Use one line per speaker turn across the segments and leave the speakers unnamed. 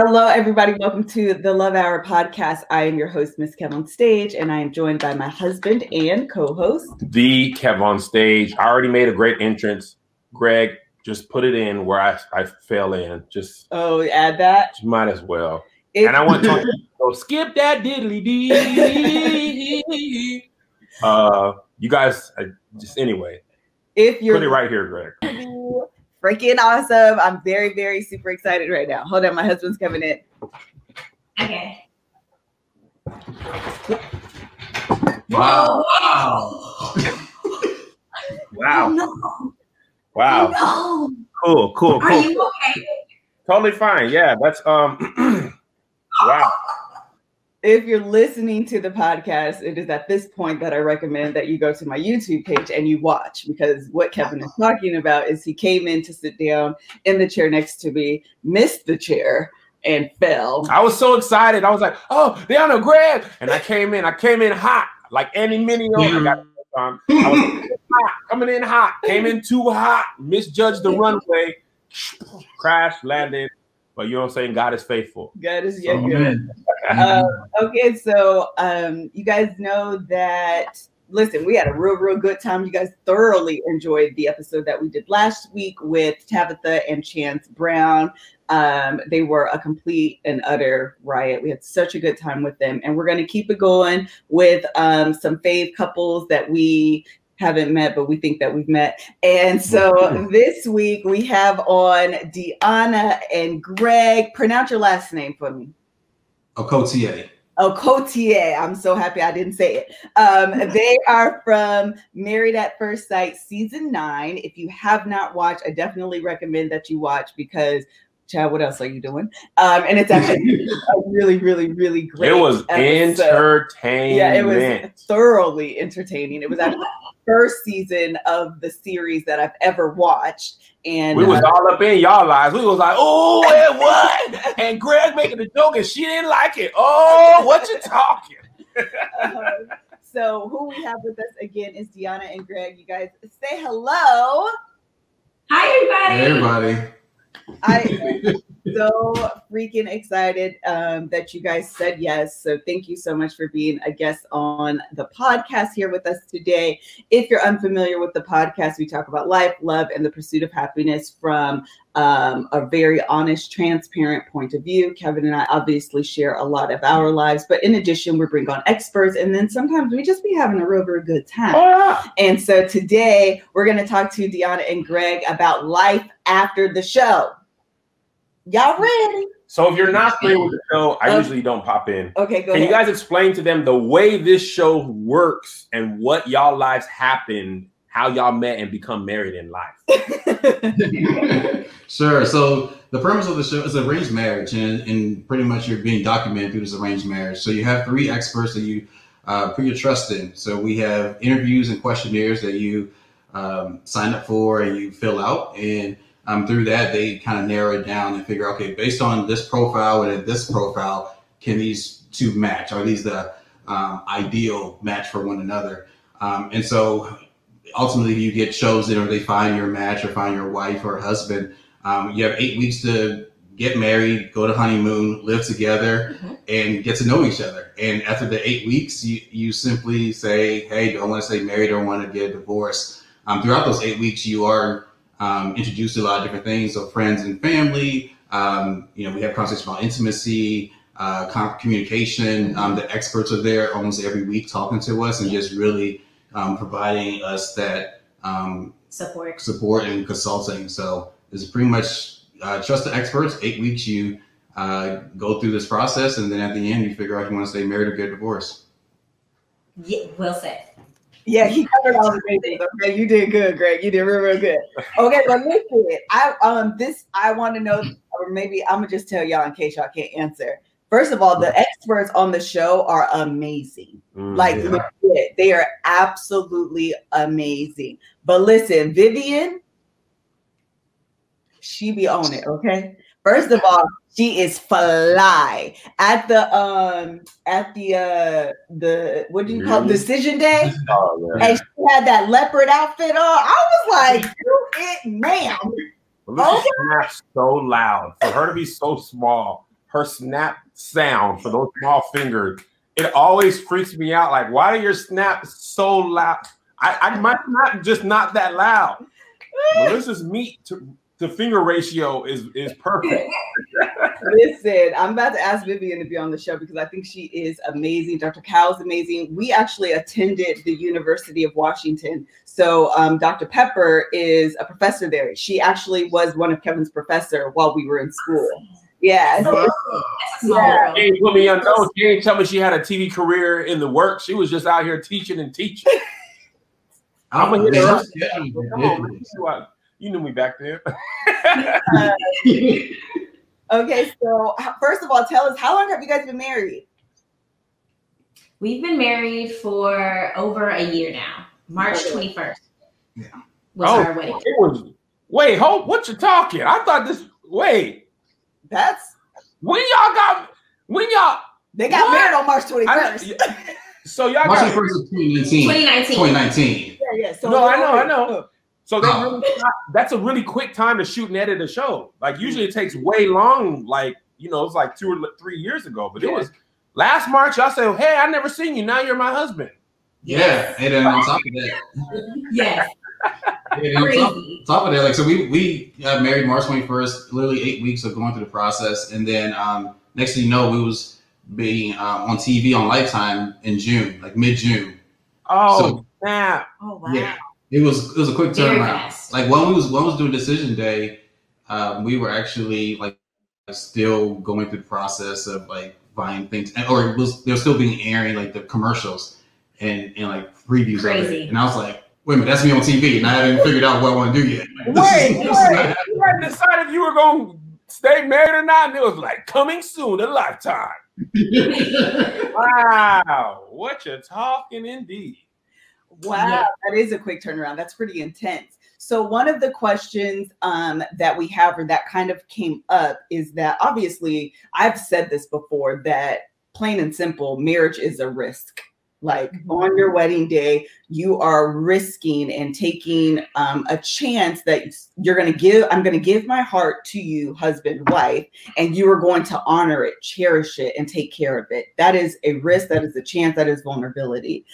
Hello, everybody. Welcome to the Love Hour podcast. I am your host, Miss Kev on Stage, and I am joined by my husband and co-host,
the Kev on Stage. I already made a great entrance. Greg, just put it in where I, I fell in. Just
oh, add that.
Might as well. If, and I want to go skip that diddly dee. uh, you guys, uh, just anyway.
If you're
put it right here, Greg
freaking awesome. I'm very, very super excited right now. Hold on, my husband's coming in.
Okay.
Wow. Wow. wow. No. Wow. No. Cool, cool, cool.
Are you okay?
Totally fine. Yeah, that's um wow
if you're listening to the podcast, it is at this point that I recommend that you go to my YouTube page and you watch because what Kevin is talking about is he came in to sit down in the chair next to me, missed the chair, and fell.
I was so excited. I was like, "Oh, Deonna, grab!" And I came in. I came in hot, like Andy Mineo. I got um, I was hot, coming in hot. Came in too hot. Misjudged the runway. Crash landed. But you know what I'm saying? God is faithful.
God is yeah, good. uh, okay, so um, you guys know that. Listen, we had a real, real good time. You guys thoroughly enjoyed the episode that we did last week with Tabitha and Chance Brown. Um, they were a complete and utter riot. We had such a good time with them, and we're going to keep it going with um, some fave couples that we haven't met, but we think that we've met. And so this week we have on Deonna and Greg. Pronounce your last name for me.
Okotie.
Okotie. I'm so happy I didn't say it. Um, they are from Married at First Sight season nine. If you have not watched, I definitely recommend that you watch because Chad, what else are you doing? Um, and it's actually a really, really, really great.
It was episode. entertaining.
Yeah, it was thoroughly entertaining. It was actually the first season of the series that I've ever watched. And
we was uh, all up in y'all lives. We was like, oh, it was. and Greg making the joke and she didn't like it. Oh, what you talking?
um, so who we have with us again is Deonna and Greg. You guys say hello.
Hi, everybody.
Hey, everybody.
I am so freaking excited um, that you guys said yes. So thank you so much for being a guest on the podcast here with us today. If you're unfamiliar with the podcast, we talk about life, love, and the pursuit of happiness from um, a very honest, transparent point of view. Kevin and I obviously share a lot of our lives, but in addition, we bring on experts, and then sometimes we just be having a real, real good time. Oh, yeah. And so today we're going to talk to Deonna and Greg about life after the show. Y'all ready?
So if you're not familiar with the show, I usually don't pop in.
Okay,
go Can ahead. you guys explain to them the way this show works and what y'all lives happened, how y'all met and become married in life?
sure. So the premise of the show is arranged marriage, and, and pretty much you're being documented through this arranged marriage. So you have three experts that you uh, put your trust in. So we have interviews and questionnaires that you um, sign up for and you fill out, and um, through that, they kind of narrow it down and figure, okay, based on this profile and this profile, can these two match? Are these the um, ideal match for one another? Um, and so ultimately, you get chosen, or they find your match, or find your wife or husband. Um, you have eight weeks to get married, go to honeymoon, live together, mm-hmm. and get to know each other. And after the eight weeks, you, you simply say, hey, don't want to stay married or want to get a divorce? Um, throughout those eight weeks, you are um, introduced to a lot of different things. So friends and family. Um, you know, we have conversations about intimacy, uh, communication. Um, the experts are there almost every week talking to us and just really um, providing us that um,
support,
support and consulting. So it's pretty much uh, trust the experts. Eight weeks, you uh, go through this process, and then at the end, you figure out if you want to stay married or get divorced.
Yeah, well said.
Yeah, he covered all the bases. Okay, you did good, Greg. You did real, real good. Okay, but listen, I um this I want to know, or maybe I'm gonna just tell y'all in case y'all can't answer. First of all, the experts on the show are amazing.
Mm.
Like
Yeah.
they are absolutely amazing. But listen, Vivian, she be on it, okay? First of all, she is fly at the um at the uh the what do you call it?
Mhm.
decision day?
Oh.
And she had that leopard outfit on. I was like, do it, ma'am.
Melissa snaps so loud. For her to be so small, her snap sound for those small fingers, it always freaks me out. Like, why are your snaps so loud? I, I might not just not that loud. Melissa's meat to, to finger ratio is is perfect.
Listen, I'm about to ask Vivian to be on the show because I think she is amazing. Dr. Cow is amazing. We actually attended the University of Washington. So um, Dr. Pepper is a professor there. She actually was one of Kevin's professor while we were in school. Yeah. so-
That's a small
Yeah.
She ain't put me on no. She ain't tell me she had a TV career in the work. She was just out here teaching and teaching. I'm gonna hit her. Come on, man. You knew I- You knew me back then.
Uh, okay, so first of all, tell us how long have you guys been married?
We've been married for over a year now. March 21st
Yeah.
was
Oh,
our wedding.
It was. Wait, hold. What you talking? I thought this. Wait,
That's
when y'all got when y'all.
they got
What?
married on March
I,
21st.
so y'all
March
got.
1st of 2019.
2019.
2019.
yeah, yeah. So
No, I know, I know. So they
Oh.
really, that's a really quick time to shoot and edit a show. Like usually it takes way long. Like you know, it's like two or three years ago. But it was last March. Y'all said, "Hey, I never seen you. Now you're my husband."
Yeah, and then on top of that,
Yes,
and then on top, top of that, like so we we got married March 21st, literally eight weeks of going through the process, and then um, next thing you know, we was being uh, on TV on Lifetime in June, like mid June.
Oh
So-
snap!
Oh wow.
Yeah. It was it was a quick turnaround. Like when we was when we was doing decision day, um, we were actually like still going through the process of like buying things, and, or it was they were still being airing like the commercials and and like previews of it. And I was like, wait a minute, that's me on TV, and I haven't figured out what I want to do yet. Like,
Wait,
this
wait.
You hadn't decided if you were gonna stay married or not, and it was like coming soon, a lifetime. Wow, what you're talking indeed?
Wow,
Yeah.
that is a quick turnaround. That's pretty intense. So one of the questions um, that we have, or that kind of came up, is that obviously I've said this before that plain and simple, marriage is a risk. Like on your wedding day, you are risking and taking um, a chance that you're going to give. I'm going to give my heart to you, husband, wife, and you are going to honor it, cherish it, and take care of it. That is a risk. That is a chance. That is vulnerability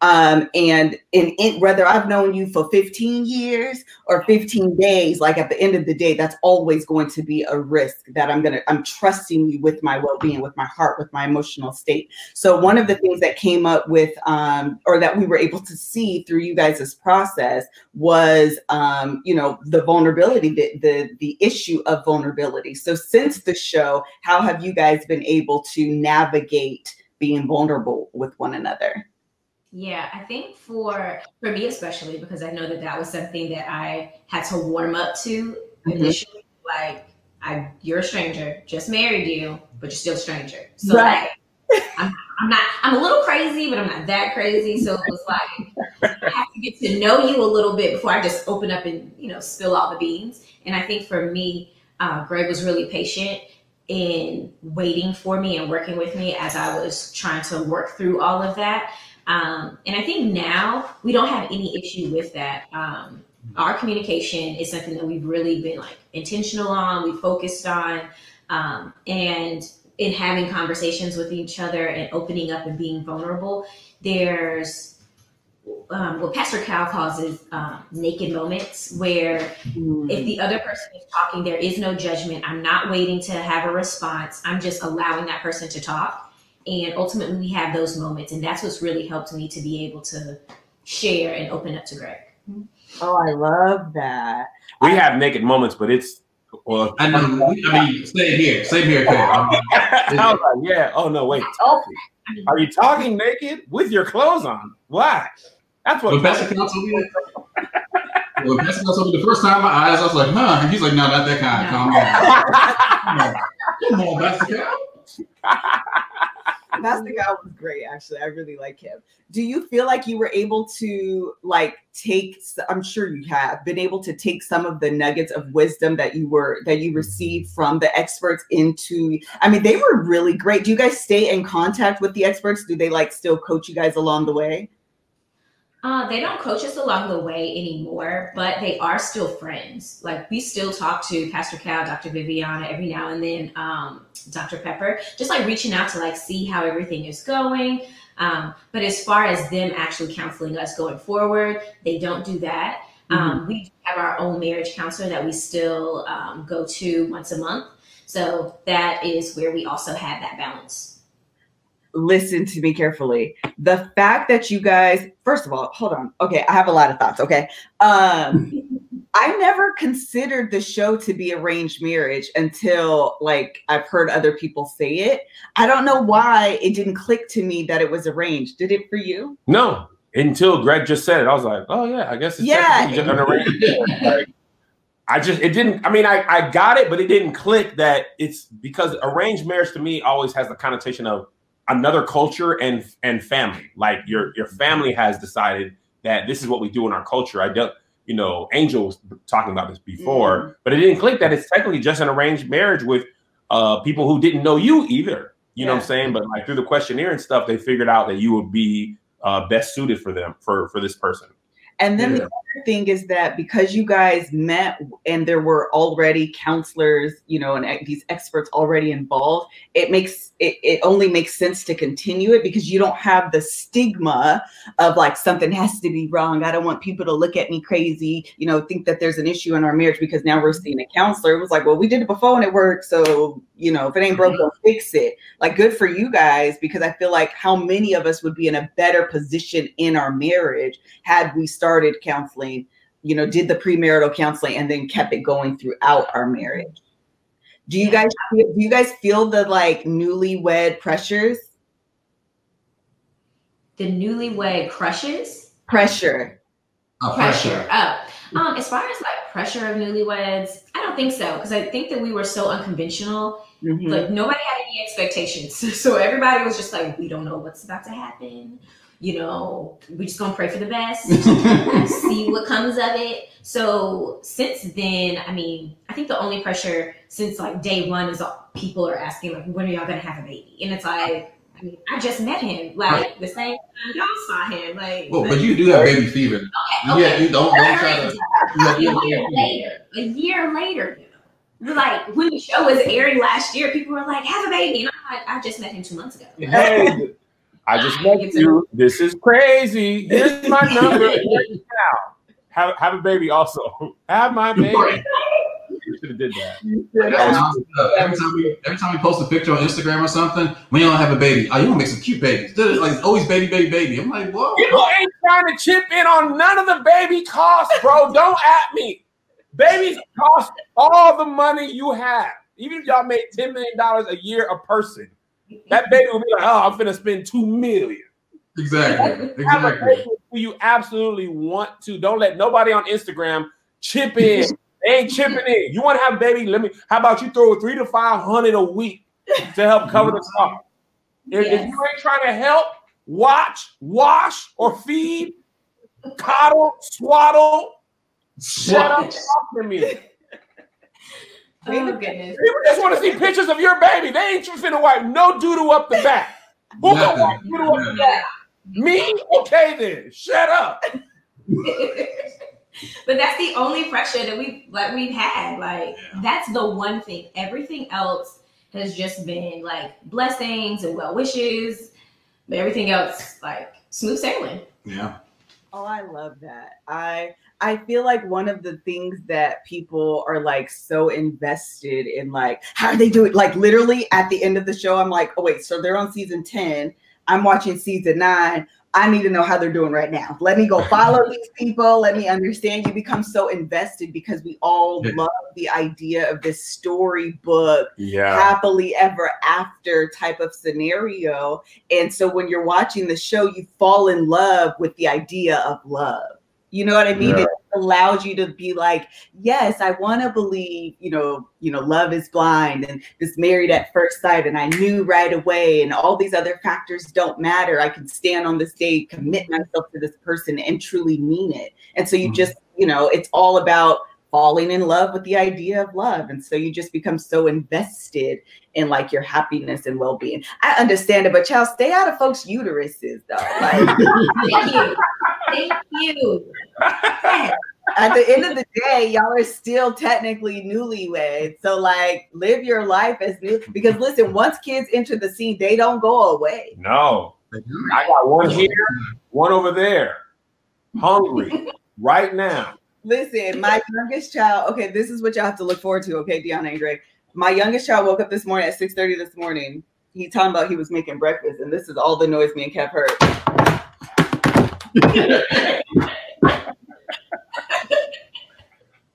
um and in, in whether i've known you for 15 years or 15 days like at the end of the day that's always going to be a risk that i'm gonna i'm trusting you with my well-being with my heart with my emotional state. So one of the things that came up with um or that we were able to see through you guys' process was um you know the vulnerability the the, the issue of vulnerability. So since the show how have you guys been able to navigate being vulnerable with one another
Yeah, I think for for me especially because I know that that was something that I had to warm up to
Mhm.
initially. Like, I you're a stranger, just married you, but you're still a stranger. So
Right.
like, I'm, I'm not. I'm a little crazy, but I'm not that crazy. So it was like I have to get to know you a little bit before I just open up and you know spill all the beans. And I think for me, uh, Greg was really patient in waiting for me and working with me as I was trying to work through all of that. Um, and I think now we don't have any issue with that. Um, our communication is something that we've really been like intentional on, we focused on, um, and in having conversations with each other and opening up and being vulnerable. There's um, what Pastor Cal calls is um, naked moments where if the other person is talking, there is no judgment. I'm not waiting to have a response. I'm just allowing that person to talk. And ultimately, we have those moments. And that's what's really helped me to be able to share and open up to Greg. Mm-hmm.
Oh, I love that.
We have naked moments, but it's Well,
I know. I mean, same here. Same here, Kev.
Like, yeah. Oh no, wait. Talking? Are you talking naked with your clothes on? Why? That's what.
When Pastor Cal told me, when Pastor Cal told me the first time, my eyes, I was like, huh. And he's like, no, not that kind. Calm down. Come on, Pastor Cal.
That's the guy was great. Actually, I really like him. Do you feel like you were able to like take? I'm sure you have been able to take some of the nuggets of wisdom that you were that you received from the experts into. I mean, they were really great. Do you guys stay in contact with the experts? Do they like still coach you guys along the way?
Uh, they don't coach us along the way anymore, but they are still friends. Like we still talk to Pastor Cal, Dr. Viviana every now and then, um, Dr. Pepper, just like reaching out to like see how everything is going. Um, but as far as them actually counseling us going forward, they don't do that. Um, we have our own marriage counselor that we still um, go to once a month. So that is where we also have that balance.
Listen to me carefully. The fact that you guys, first of all, hold on. Okay, I have a lot of thoughts. Okay. Um, I never considered the show to be arranged marriage until like I've heard other people say it. I don't know why it didn't click to me that it was arranged. Did it for you?
No, until Greg just said it, I was like, oh yeah, I guess it's
Yeah.
just an arranged marriage. Like, I just it didn't. I mean, I I got it, but it didn't click that it's because arranged marriage to me always has the connotation of another culture and and family. Like your your family has decided that this is what we do in our culture. I don't. You know, Angel was talking about this before, but it didn't click that it's technically just an arranged marriage with uh people who didn't know you either. You know what I'm saying? But like through the questionnaire and stuff, they figured out that you would be uh, best suited for them for for this person.
And then
Yeah.
the other thing is that because you guys met and there were already counselors, you know, and these experts already involved, it makes it, it only makes sense to continue it because you don't have the stigma of like something has to be wrong. I don't want people to look at me crazy, you know, think that there's an issue in our marriage because now we're seeing a mm-hmm. counselor. It was like, well, we did it before and it worked. So, you know, if it ain't broke, mm-hmm. don't fix it. Like, good for you guys because I feel like how many of us would be in a better position in our marriage had we started counseling, you know, did the premarital counseling and then kept it going throughout our marriage. Do you guys do you guys feel the like newlywed pressures?
The newlywed crushes.
Pressure.
Uh, pressure.
Oh, um, as far as like pressure of newlyweds, I don't think so because I think that we were so unconventional.
Mhm.
Like nobody had any expectations, so everybody was just like, we don't know what's about to happen. You know, we just gonna pray for the best, see what comes of it. So since then, I mean, I think the only pressure since like day one is all, people are asking like, when are y'all gonna have a baby? And it's like. I mean, I just met him. Like the same time y'all saw him. Like,
Well, but you do have baby fever.
okay,
Yeah, you don't don't try to. You have,
a year later, a year later, like when the show was airing last year, people were like, "Have a baby," and I'm like, "I just met him two months ago."
Hey, I just met you. This is crazy. Here's my number. Now. Have have a baby also. Have my baby.
Right.
You should have did that.
That was- uh, every time we every time we post a picture on Instagram or something, when you don't have a baby, oh, you want to make some cute babies. Like always, baby, baby, baby. I'm like, whoa.
People ain't trying to chip in on none of the baby costs, bro. Don't at me. Babies cost all the money you have. Even if y'all made $10 million a year a person, that baby will be like, oh, I'm finna spend two million.
Exactly.
Have a
Exactly.
baby who you absolutely want to. Don't let nobody on Instagram chip in. They ain't chipping in. You want to have a baby? Let me. How about you throw three to five hundred a week to help cover the cost? If, if you ain't trying to help, watch, wash, or feed, coddle, swaddle, shut up, talk to me.
Oh goodness.
People just want to see pictures of your baby. They ain't finna wipe no doodle up the back. Who gonna
Nothing.
wipe doodle up the back? Me? Okay then. Shut up.
but that's the only pressure that we like we've had. Like that's the one thing. Everything else has just been like blessings and well wishes. But everything else, like smooth sailing.
Yeah.
Oh, I love that. I I feel like one of the things that people are like so invested in, like, how are they it, Like, literally at the end of the show, I'm like, oh, wait, so they're on season 10. I'm watching season nine.
I need to know how they're doing right now. Let me go follow these people. Let me understand. You become so invested because we all love the idea of this storybook,
Yeah.
happily ever after type of scenario. And so when you're watching the show, you fall in love with the idea of love. You know what I mean?
Yeah.
It allows you to be like, yes, I want to believe, you know, you know, love is blind and this married at first sight, and I knew right away, and all these other factors don't matter. I can stand on this day, commit myself to this person, and truly mean it. And so you
Mhm.
just, you know, it's all about falling in love with the idea of love. And so you just become so invested in like your happiness and well-being. I understand it, but child, stay out of folks' uteruses though. Like
Thank you. Thank you.
at the end of the day, y'all are still technically newlyweds. So like live your life as new because listen, once kids enter the scene, they don't go away.
No. I got one here, one over there. Hungry right now.
Listen, my youngest child, okay, this is what y'all have to look forward to, okay, Deonna and. My youngest child woke up this morning at 6:30 this morning. He talking about he was making breakfast, and this is all the noise me and Kev heard.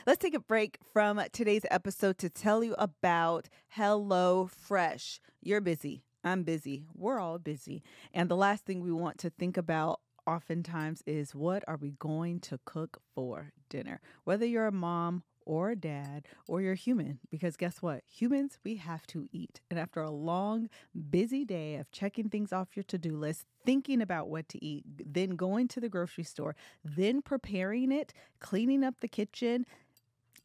Let's take a break from today's episode to tell you about Hello Fresh. You're busy. I'm busy. We're all busy. And the last thing we want to think about oftentimes is what are we going to cook for dinner? Whether you're a mom or a dad or you're human, because guess what? Humans, we have to eat. And after a long, busy day of checking things off your to do list, thinking about what to eat, then going to the grocery store, then preparing it, cleaning up the kitchen,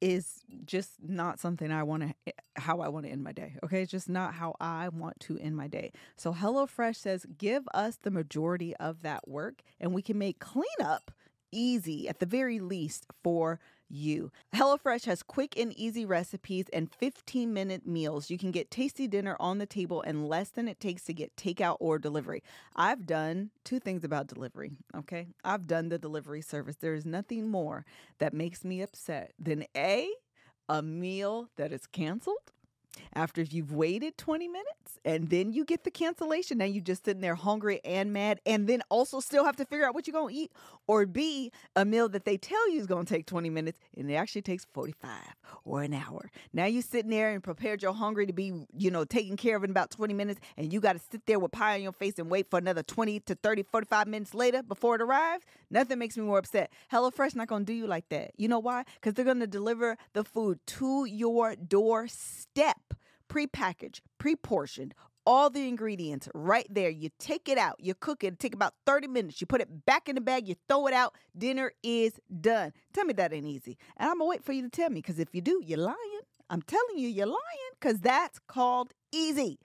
is just not something I want to eh, how I want to end my day. Okay, it's just not how I want to end my day. So HelloFresh says give us the majority of that work and we can make cleanup easy at the very least for you. HelloFresh has quick and easy recipes and 15 minute meals. You can get tasty dinner on the table in less than it takes to get takeout or delivery. I've done two things about delivery, okay? I've done the delivery service. There is nothing more that makes me upset than A, a meal that is canceled after you've waited 20 minutes and then you get the cancellation. Now you just sitting there hungry and mad and then also still have to figure out what you're going to eat. Or B, a meal that they tell you is going to take 20 minutes and it actually takes 45 or an hour. Now you sitting there and prepared your hungry to be, you know, taken care of in about 20 minutes and you got to sit there with pie on your face and wait for another 20 to 30, 45 minutes later before it arrives. Nothing makes me more upset. HelloFresh not going to do you like that. You know why? Because they're going to deliver the food to your doorstep prepackaged, pre-portioned, all the ingredients right there. You take it out, you cook it, take about 30 minutes, you put it back in the bag, you throw it out, dinner is done. Tell me that ain't easy. And I'm gonna wait for you to tell me, because if you do, you're lying. I'm telling you, you're lying, because that's called easy.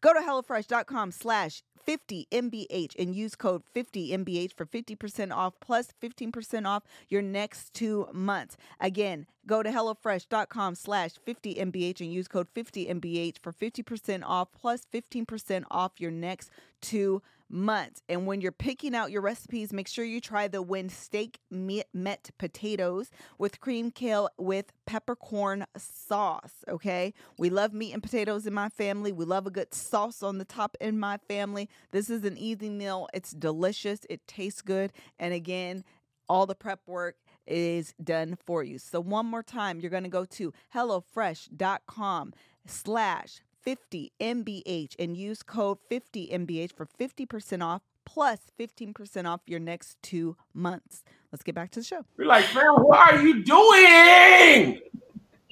Go to HelloFresh.com slash 50 MBH and use code 50 MBH for 50% off plus 15% off your next two months. Again, go to HelloFresh.com slash 50 MBH and use code 50 MBH for 50% off plus 15% off your next two months. And when you're picking out your recipes, make sure you try the when steak me- met potatoes with cream kale with peppercorn sauce. Okay. We love meat and potatoes in my family. We love a good sauce on the top in my family. This is an easy meal. It's delicious. It tastes good. And again, all the prep work is done for you. So one more time, you're going to go to HelloFresh.com slash 50 MBH and use code 50 MBH for 50% off plus 15% off your next two months. Let's get back to the show.
We're like, man, what are you doing?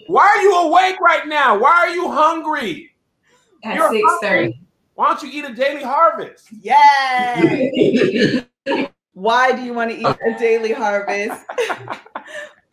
Why are you awake right now? Why are you hungry?
At
You're
six thirty.
Why don't you eat a daily harvest?
Yes. Why do you want to eat a daily harvest?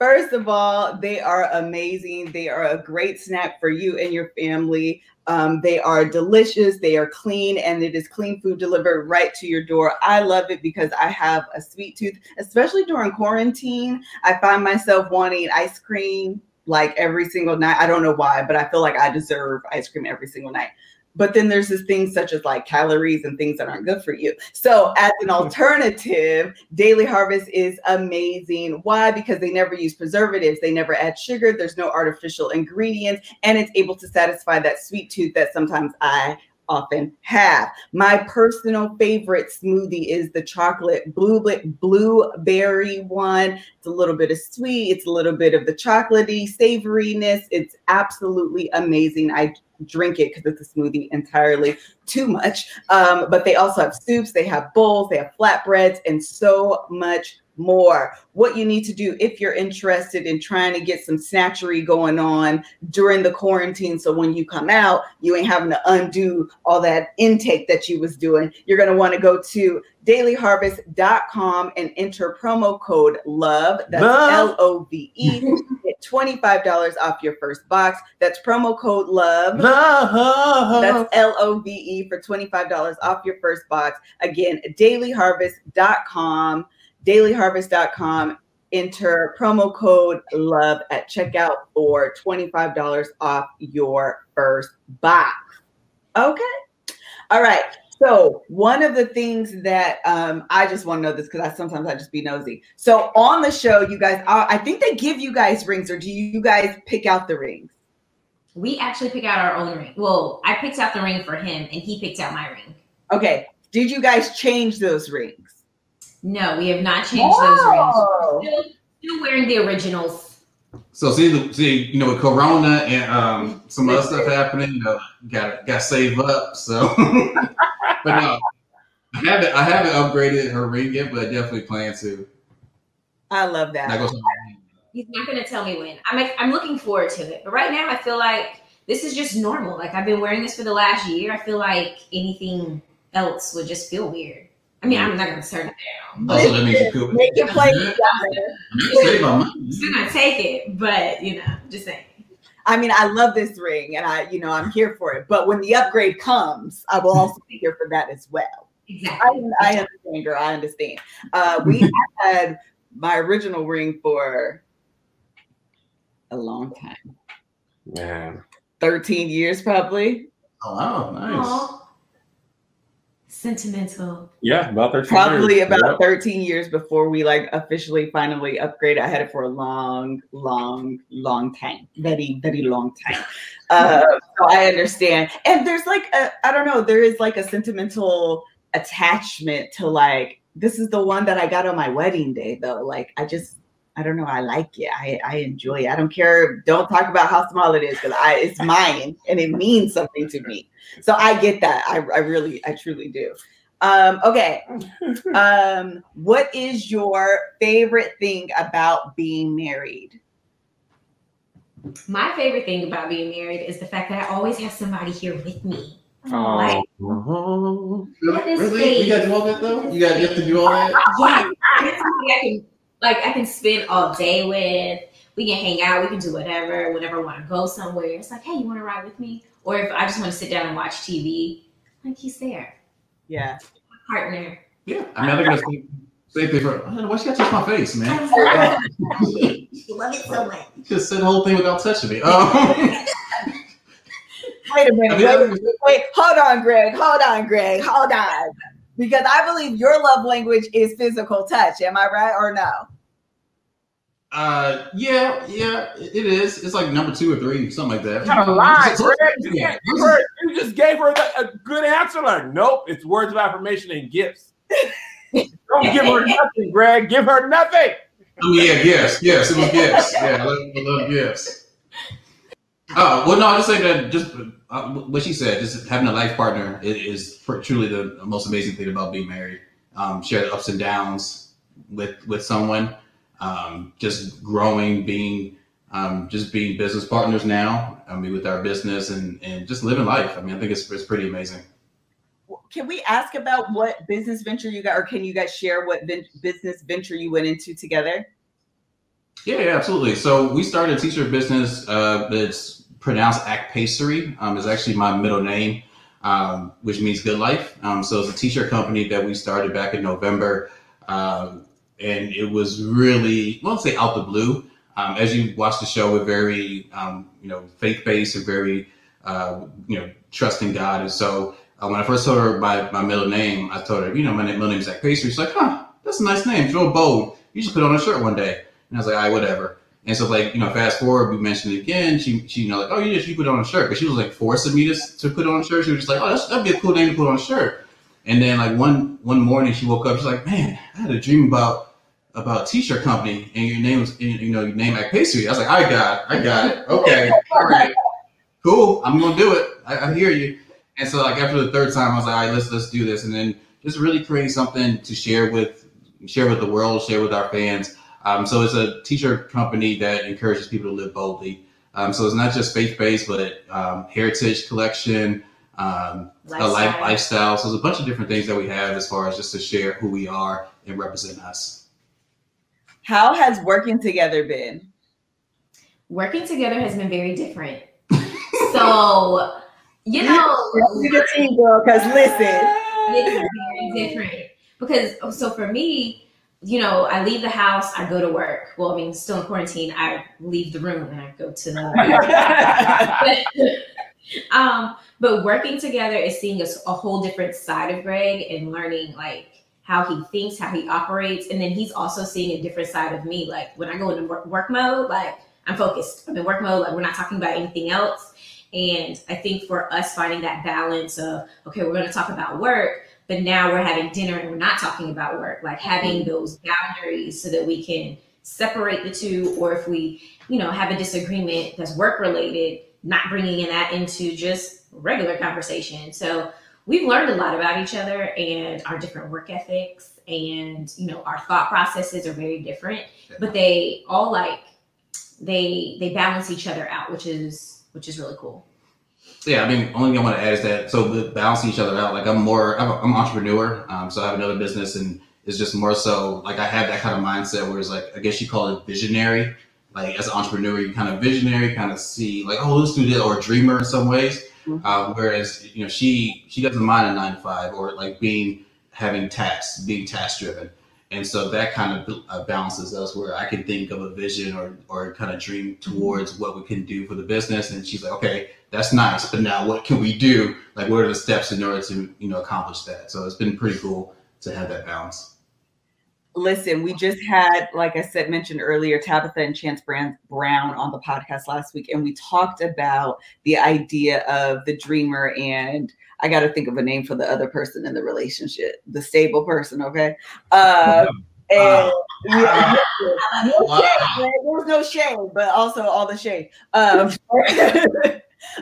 First of all, they are amazing. They are a great snack for you and your family. Um, they are delicious, they are clean, and it is clean food delivered right to your door. I love it because I have a sweet tooth, especially during quarantine. I find myself wanting ice cream like every single night. I don't know why, but I feel like I deserve ice cream every single night. But then there's this thing such as like calories and things that aren't good for you. So as an mm-hmm. alternative, Daily Harvest is amazing. Why? Because they never use preservatives, they never add sugar, there's no artificial ingredients, and it's able to satisfy that sweet tooth that sometimes I
often have. My personal favorite smoothie is the chocolate blueberry blueberry one. It's a little bit of sweet, it's a little bit of the chocolatey savoriness. It's absolutely amazing. I drink it because it's a smoothie entirely too much. Um, but they also have soups, they have bowls, they have flatbreads, and so much more. What you need to do if you're interested in trying to get some snatchery going on during the quarantine. So when you come out, you ain't having to undo all that intake that you was doing. You're going to want to go to dailyharvest.com and enter promo code LOVE. That's L O V E. Get $25 off your first box. That's promo code LOVE.
Love.
That's L O V E for $25 off your first box. Again, dailyharvest.com dailyharvest.com. Enter promo code love at checkout for $25 off your first box. Okay. All right. So one of the things that um, I just want to know this because I sometimes I just be nosy. So on the show, you guys, I I think they give you guys rings, or do you guys pick out the rings?
We actually pick out our own ring. Well, I picked out the ring for him, and he picked out my ring.
Okay. Did you guys change those rings?
No, we have not changed those rings. Still, still wearing the originals.
So see, see, you know, with Corona and um, some other stuff happening, you know, got got to save up. So, but no, I haven't I haven't upgraded her ring yet, but I definitely plan to.
I love
That
that.
goes on my ring.
He's not going to tell me when. I'm I'm looking forward to it. But right now, I feel like this is just normal. Like I've been wearing this for the last year. I feel like anything else would just feel weird. I mean, I'm not going to turn it down.
Oh, also, that means you could
Make it play.
save.
I'm still going to take it, but you know, just saying.
I mean, I love this ring, and I, you know, I'm here for it. But when the upgrade comes, I will also be here for that as well.
Exactly.
I, I understand, girl. I understand. Uh, we had my original ring for a long time,
Yeah.
13 years probably.
Oh wow, nice.
Aw. Sentimental.
Yeah, about 13
Probably
years.
about
Yep.
13 years before we like officially finally upgraded. I had it for a long, long, long time. Very, very long time. Uh, so I understand. And there's like a, I don't know, there is like a sentimental attachment to like, this is the one that I got on my wedding day though. Like I just, I don't know, I like it. I, I enjoy it. I don't care. Don't talk about how small it is because I it's mine and it means something to me. So I get that. I, I really, I truly do. Um, okay. Um, what is your favorite thing about being married?
My favorite thing about being married is the fact that I always have somebody here with me.
Oh.
Like,
Really? Really? You got to do all that though? You got you have to do all that?
yeah, I have somebody I can like I can spend all day with. We can hang out. We can do whatever. Whenever I want to go somewhere, it's like, hey, you want to ride with me? Or if I just want to sit down and watch TV, like he's there,
Yeah.
partner.
Yeah. I mean, I think that's the same thing for. I don't know, Why she got to touch my face,
I
man?
love it. love it so much.
Just said the whole thing without touching me. Um,
Wait a
I
minute.
mean,
Wait, wait, hold on, Greg. Hold on, Greg. Hold on. Because I believe your love language is physical touch. Am I right or no?
Uh, yeah, yeah, it is. It's like number two or three, something like that.
Not a lie,
Just-
Greg. You,
yeah.
you just gave her a good answer. Like, nope, it's words of affirmation and gifts. Don't give her nothing, Greg. Give her nothing.
Oh yeah, gifts. Yes, it was gifts. Yeah, I love, I love gifts. Oh well, no, I just say that just uh, what she said. Just having a life partner is, truly the most amazing thing about being married. Um, share the ups and downs with with someone. Um, just growing, being um, just being business partners now. I mean, with our business and and just living life. I mean, I think it's it's pretty amazing.
Can we ask about what business venture you got, or can you guys share what ven- business venture you went into together?
Yeah, yeah, absolutely. So we started a t-shirt business uh, that's pronounced Act Pastry. Um, is actually my middle name, um, which means good life. Um, so it's a t-shirt company that we started back in November, um, and it was really, I won't say out the blue. Um, as you watch the show, we're very, um, you know, faith-based and very, uh, you know, trusting God. And so uh, when I first told her my, my middle name, I told her, you know, my name, middle name is Zach Pastry. She's like, huh, that's a nice name. It's real bold. You should put it on a shirt one day. And I was like, right, whatever. And so like, you know, fast forward, we mentioned it again. She, she, you know, like, oh, yeah, she put on a shirt, but she was like forcing me to, to put on a shirt. She was just like, oh, that'd be a cool name to put on a shirt. And then like one, one morning she woke up, she's like, man, I had a dream about, about t-shirt company and your name was, you know, your name at pastry. I was like, I got it. I got it. Okay. All right. Cool. I'm to do it. I, I hear you. And so like after the third time, I was like, all right, let's, let's do this. And then just really creating something to share with, share with the world, share with our fans. Um, so it's a t-shirt company that encourages people to live boldly. Um, so it's not just faith-based, but um, heritage collection, um, lifestyle. a life, lifestyle. So there's a bunch of different things that we have as far as just to share who we are and represent us.
How has working together been?
Working together has been very different. so, you know,
the team, girl. Because listen,
it's very different. Because so for me, you know, I leave the house, I go to work. Well, I mean, still in quarantine, I leave the room and I go to another. but, um, but working together is seeing a, a whole different side of Greg and learning like how he thinks, how he operates, and then he's also seeing a different side of me. Like when I go into work, work mode, like I'm focused. I'm in work mode. Like we're not talking about anything else. And I think for us finding that balance of okay, we're going to talk about work, but now we're having dinner and we're not talking about work like having mm-hmm. those boundaries so that we can separate the two or if we you know have a disagreement that's work related not bringing in that into just regular conversation so we've learned a lot about each other and our different work ethics and you know our thought processes are very different but they all like they they balance each other out which is which is really cool
yeah, I mean, only thing I want to add is that so the balancing each other out. Like I'm more, I'm, I'm an entrepreneur, um, so I have another business, and it's just more so like I have that kind of mindset where it's like I guess you call it visionary. Like as an entrepreneur, you kind of visionary, kind of see like oh let's do this, or a dreamer in some ways. Mm-hmm. Um, whereas you know she she doesn't mind a nine to five or like being having tasks, being task driven. And so that kind of uh, balances us where I can think of a vision or, or kind of dream mm-hmm. towards what we can do for the business. And she's like, okay, that's nice, but now what can we do? Like, what are the steps in order to, you know, accomplish that? So it's been pretty cool to have that balance.
Listen, we just had, like I said, mentioned earlier, Tabitha and Chance Brown on the podcast last week, and we talked about the idea of the dreamer and I got to think of a name for the other person in the relationship, the stable person. Okay. Uh, and yeah, no shade, there's no shame, but also all the shade. Um,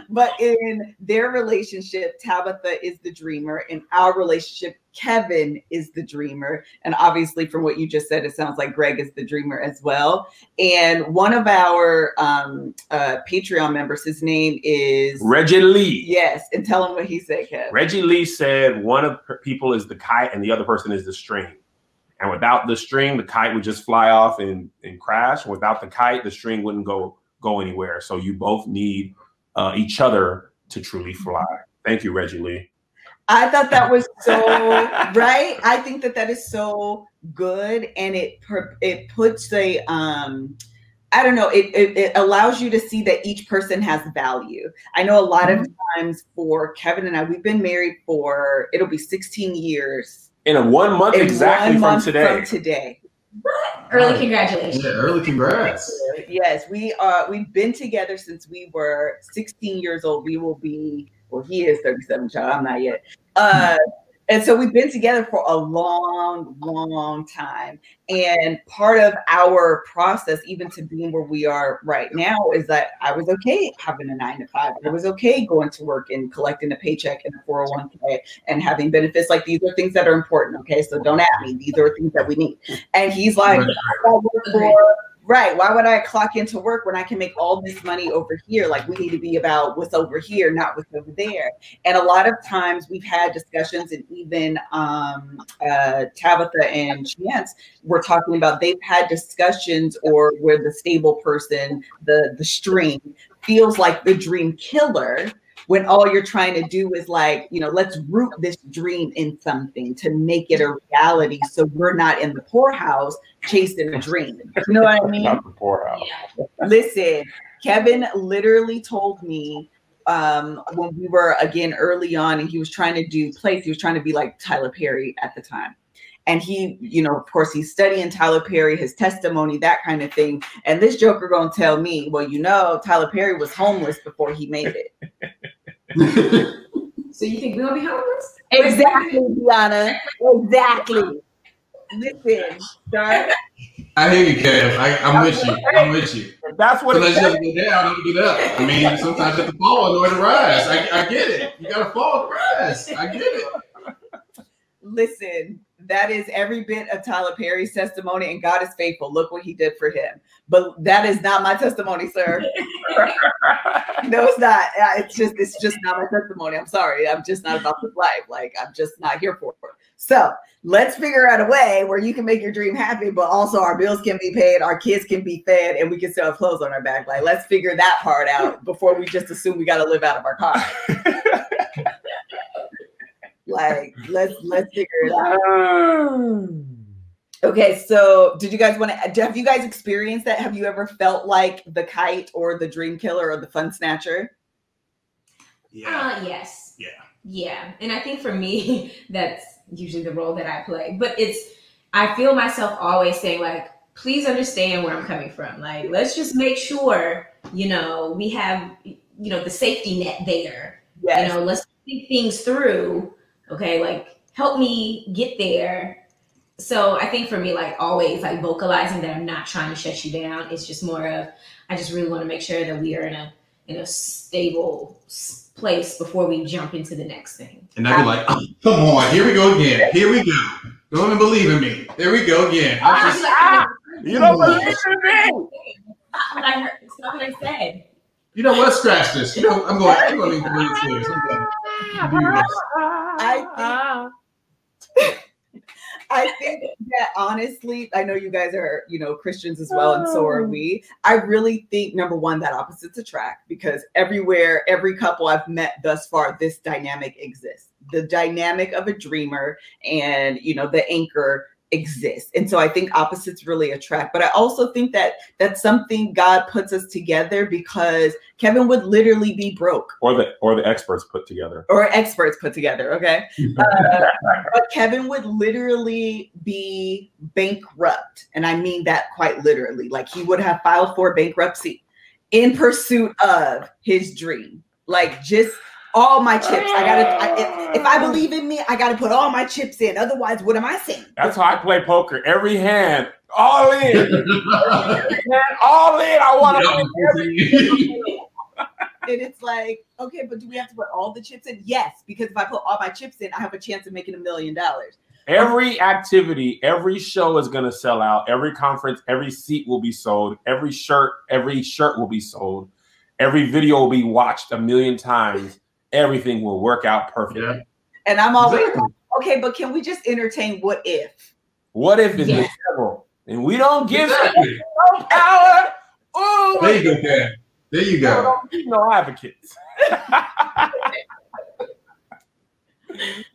but in their relationship, Tabitha is the dreamer. In our relationship, Kevin is the dreamer. And obviously, from what you just said, it sounds like Greg is the dreamer as well. And one of our um, uh, Patreon members, his name is
Reggie Lee.
Yes. And tell him what he said, Kevin.
Reggie Lee said one of people is the kite and the other person is the string. And without the string, the kite would just fly off and, and crash. Without the kite, the string wouldn't go go anywhere. So you both need uh, each other to truly fly. Thank you, Reggie Lee.
I thought that was so right. I think that that is so good, and it it puts a um, I don't know. It, it, it allows you to see that each person has value. I know a lot of mm-hmm. times for Kevin and I, we've been married for it'll be 16 years
in a one month exactly one month from today.
From today.
Early congratulations.
Yeah, early congrats.
Yes, we are. We've been together since we were 16 years old. We will be. Well, he is 37, child. I'm not yet. Uh, and so we've been together for a long, long time. And part of our process, even to being where we are right now, is that I was okay having a nine to five. I was okay going to work and collecting a paycheck and a 401k and having benefits. Like these are things that are important. Okay. So don't at me. These are things that we need. And he's like, I work for Right. Why would I clock into work when I can make all this money over here? Like we need to be about what's over here, not what's over there. And a lot of times we've had discussions, and even um, uh, Tabitha and Chance were talking about they've had discussions, or where the stable person, the the string, feels like the dream killer when all you're trying to do is like, you know, let's root this dream in something to make it a reality so we're not in the poorhouse chasing a dream. You know what I mean?
Not the poorhouse.
Yeah. Listen, Kevin literally told me um, when we were again early on and he was trying to do plays, he was trying to be like Tyler Perry at the time. And he, you know, of course, he's studying Tyler Perry, his testimony, that kind of thing. And this Joker gonna tell me, well, you know, Tyler Perry was homeless before he made
it. so you think we're gonna be homeless?
Exactly, Deonna. Exactly. Listen, sir.
I hear you, Kev. I, am with you. I'm with you.
That's what
Unless you have to go down, don't get up. I mean, sometimes you have to fall in order to rise. I, I get it. You gotta fall to rise. I get it.
Listen, that is every bit of Tyler Perry's testimony, and God is faithful. Look what he did for him. But that is not my testimony, sir. no, it's not. It's just it's just not my testimony. I'm sorry. I'm just not about this life. Like I'm just not here for it. So let's figure out a way where you can make your dream happy, but also our bills can be paid, our kids can be fed, and we can still have clothes on our back. Like let's figure that part out before we just assume we got to live out of our car. Like, let's let's figure it out. Okay, so did you guys want to? Have you guys experienced that? Have you ever felt like the kite or the dream killer or the fun snatcher?
Yeah. Uh, yes.
Yeah.
Yeah, and I think for me, that's usually the role that I play. But it's I feel myself always saying like, please understand where I'm coming from. Like, let's just make sure you know we have you know the safety net there. Yes. You know, let's think things through Okay, like help me get there. So I think for me, like always, like vocalizing that I'm not trying to shut you down. It's just more of I just really want to make sure that we are in a in a stable place before we jump into the next thing.
And I'd be like, oh, come on, here we go again. Here we go. Don't even believe in me. There we go again. I just,
ah, you don't believe in me.
It's not what I heard. It's not what I said.
You know what? Scratch this. You know, I'm going. I'm going to leave this. I'm going to
I think, ah, ah. I think that honestly, I know you guys are, you know, Christians as well, and so are oh. we. I really think number one, that opposites attract because everywhere, every couple I've met thus far, this dynamic exists. The dynamic of a dreamer and you know the anchor exist. And so i think opposites really attract but i also think that that's something god puts us together because kevin would literally be broke.
Or the or the experts put together.
Or experts put together okay? Uh, but kevin would literally be bankrupt and i mean that quite literally. Like he would have filed for bankruptcy in pursuit of his dream. Like just all my chips. I gotta. I, if, if, I oh. believe in me, I gotta put all my chips in. Otherwise, what am I saying?
That's how I play poker. Every hand, all in. all in. I want to.
and it's like, okay, but do we have to put all the chips in? Yes, because if I put all my chips in, I have a chance of making a million dollars.
Every activity, every show is going to sell out. Every conference, every seat will be sold. Every shirt, every shirt will be sold. Every video will be watched a million times everything will work out perfectly. Yeah.
And I'm always exactly. okay, but can we just entertain what if?
What if is yeah. terrible? And we don't give exactly. no power.
Oh, there you go, Ken. There you go.
No advocates.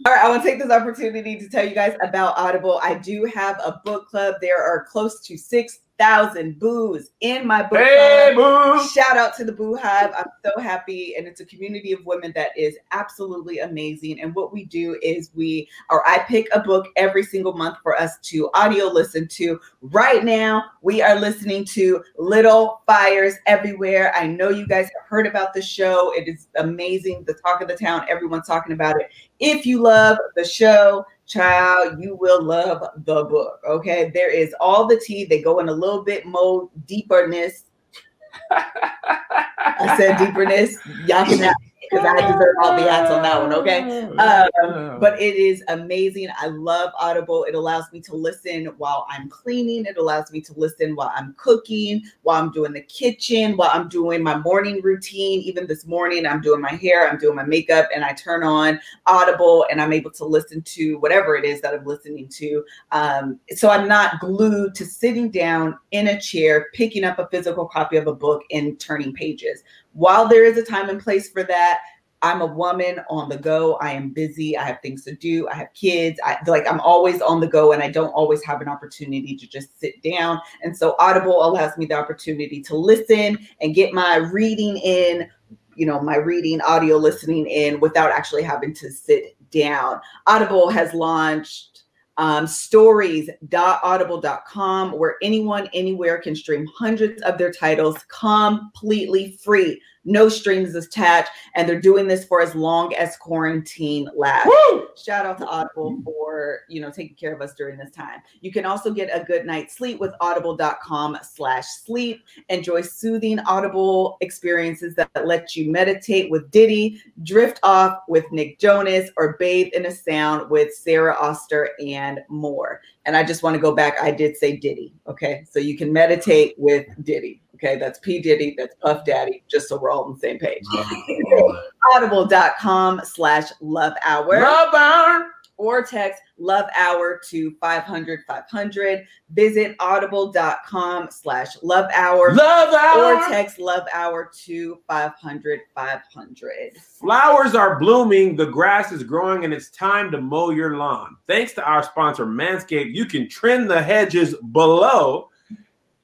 All right, I want to take this opportunity to tell you guys about Audible. I do have a book club. There are close to six thousand boos in my book hey, club. Boo. Shout out to the Boo Hive. I'm so happy, and it's a community of women that is absolutely amazing. And what we do is we, or I pick a book every single month for us to audio listen to. Right now, we are listening to Little Fires Everywhere. I know you guys have heard about the show. It is amazing. The talk of the town. Everyone's talking about it. If you love the show, child, you will love the book. Okay. There is all the tea. They go in a little bit more deeperness. I said deeperness. Y'all can because I deserve all the ads on that one. Okay. Um, but it is amazing. I love Audible. It allows me to listen while I'm cleaning. It allows me to listen while I'm cooking, while I'm doing the kitchen, while I'm doing my morning routine. Even this morning, I'm doing my hair, I'm doing my makeup, and I turn on Audible and I'm able to listen to whatever it is that I'm listening to. Um, so I'm not glued to sitting down in a chair, picking up a physical copy of a book and turning pages while there is a time and place for that, I'm a woman on the go. I am busy. I have things to do. I have kids. I like I'm always on the go and I don't always have an opportunity to just sit down. And so Audible allows me the opportunity to listen and get my reading in, you know, my reading, audio listening in without actually having to sit down. Audible has launched um, stories.audible.com, where anyone anywhere can stream hundreds of their titles completely free no strings attached, and they're doing this for as long as quarantine lasts. Woo! Shout out to Audible for you know taking care of us during this time. You can also get a good night's sleep with audible.com/sleep. Enjoy soothing audible experiences that let you meditate with Diddy, drift off with Nick Jonas, or bathe in a sound with Sara Auster and more. And I just want to go back. I did say Diddy. Okay. So you can meditate with Diddy. Okay, that's P. Diddy, that's Puff Daddy, just so we're all on the same page. Oh, audible.com slash love hour.
Love hour.
Or text love hour to 500 500. Visit audible.com slash love hour.
Love hour.
Or text love hour to 500 500.
Flowers are blooming, the grass is growing, and it's time to mow your lawn. Thanks to our sponsor, Manscaped, you can trim the hedges below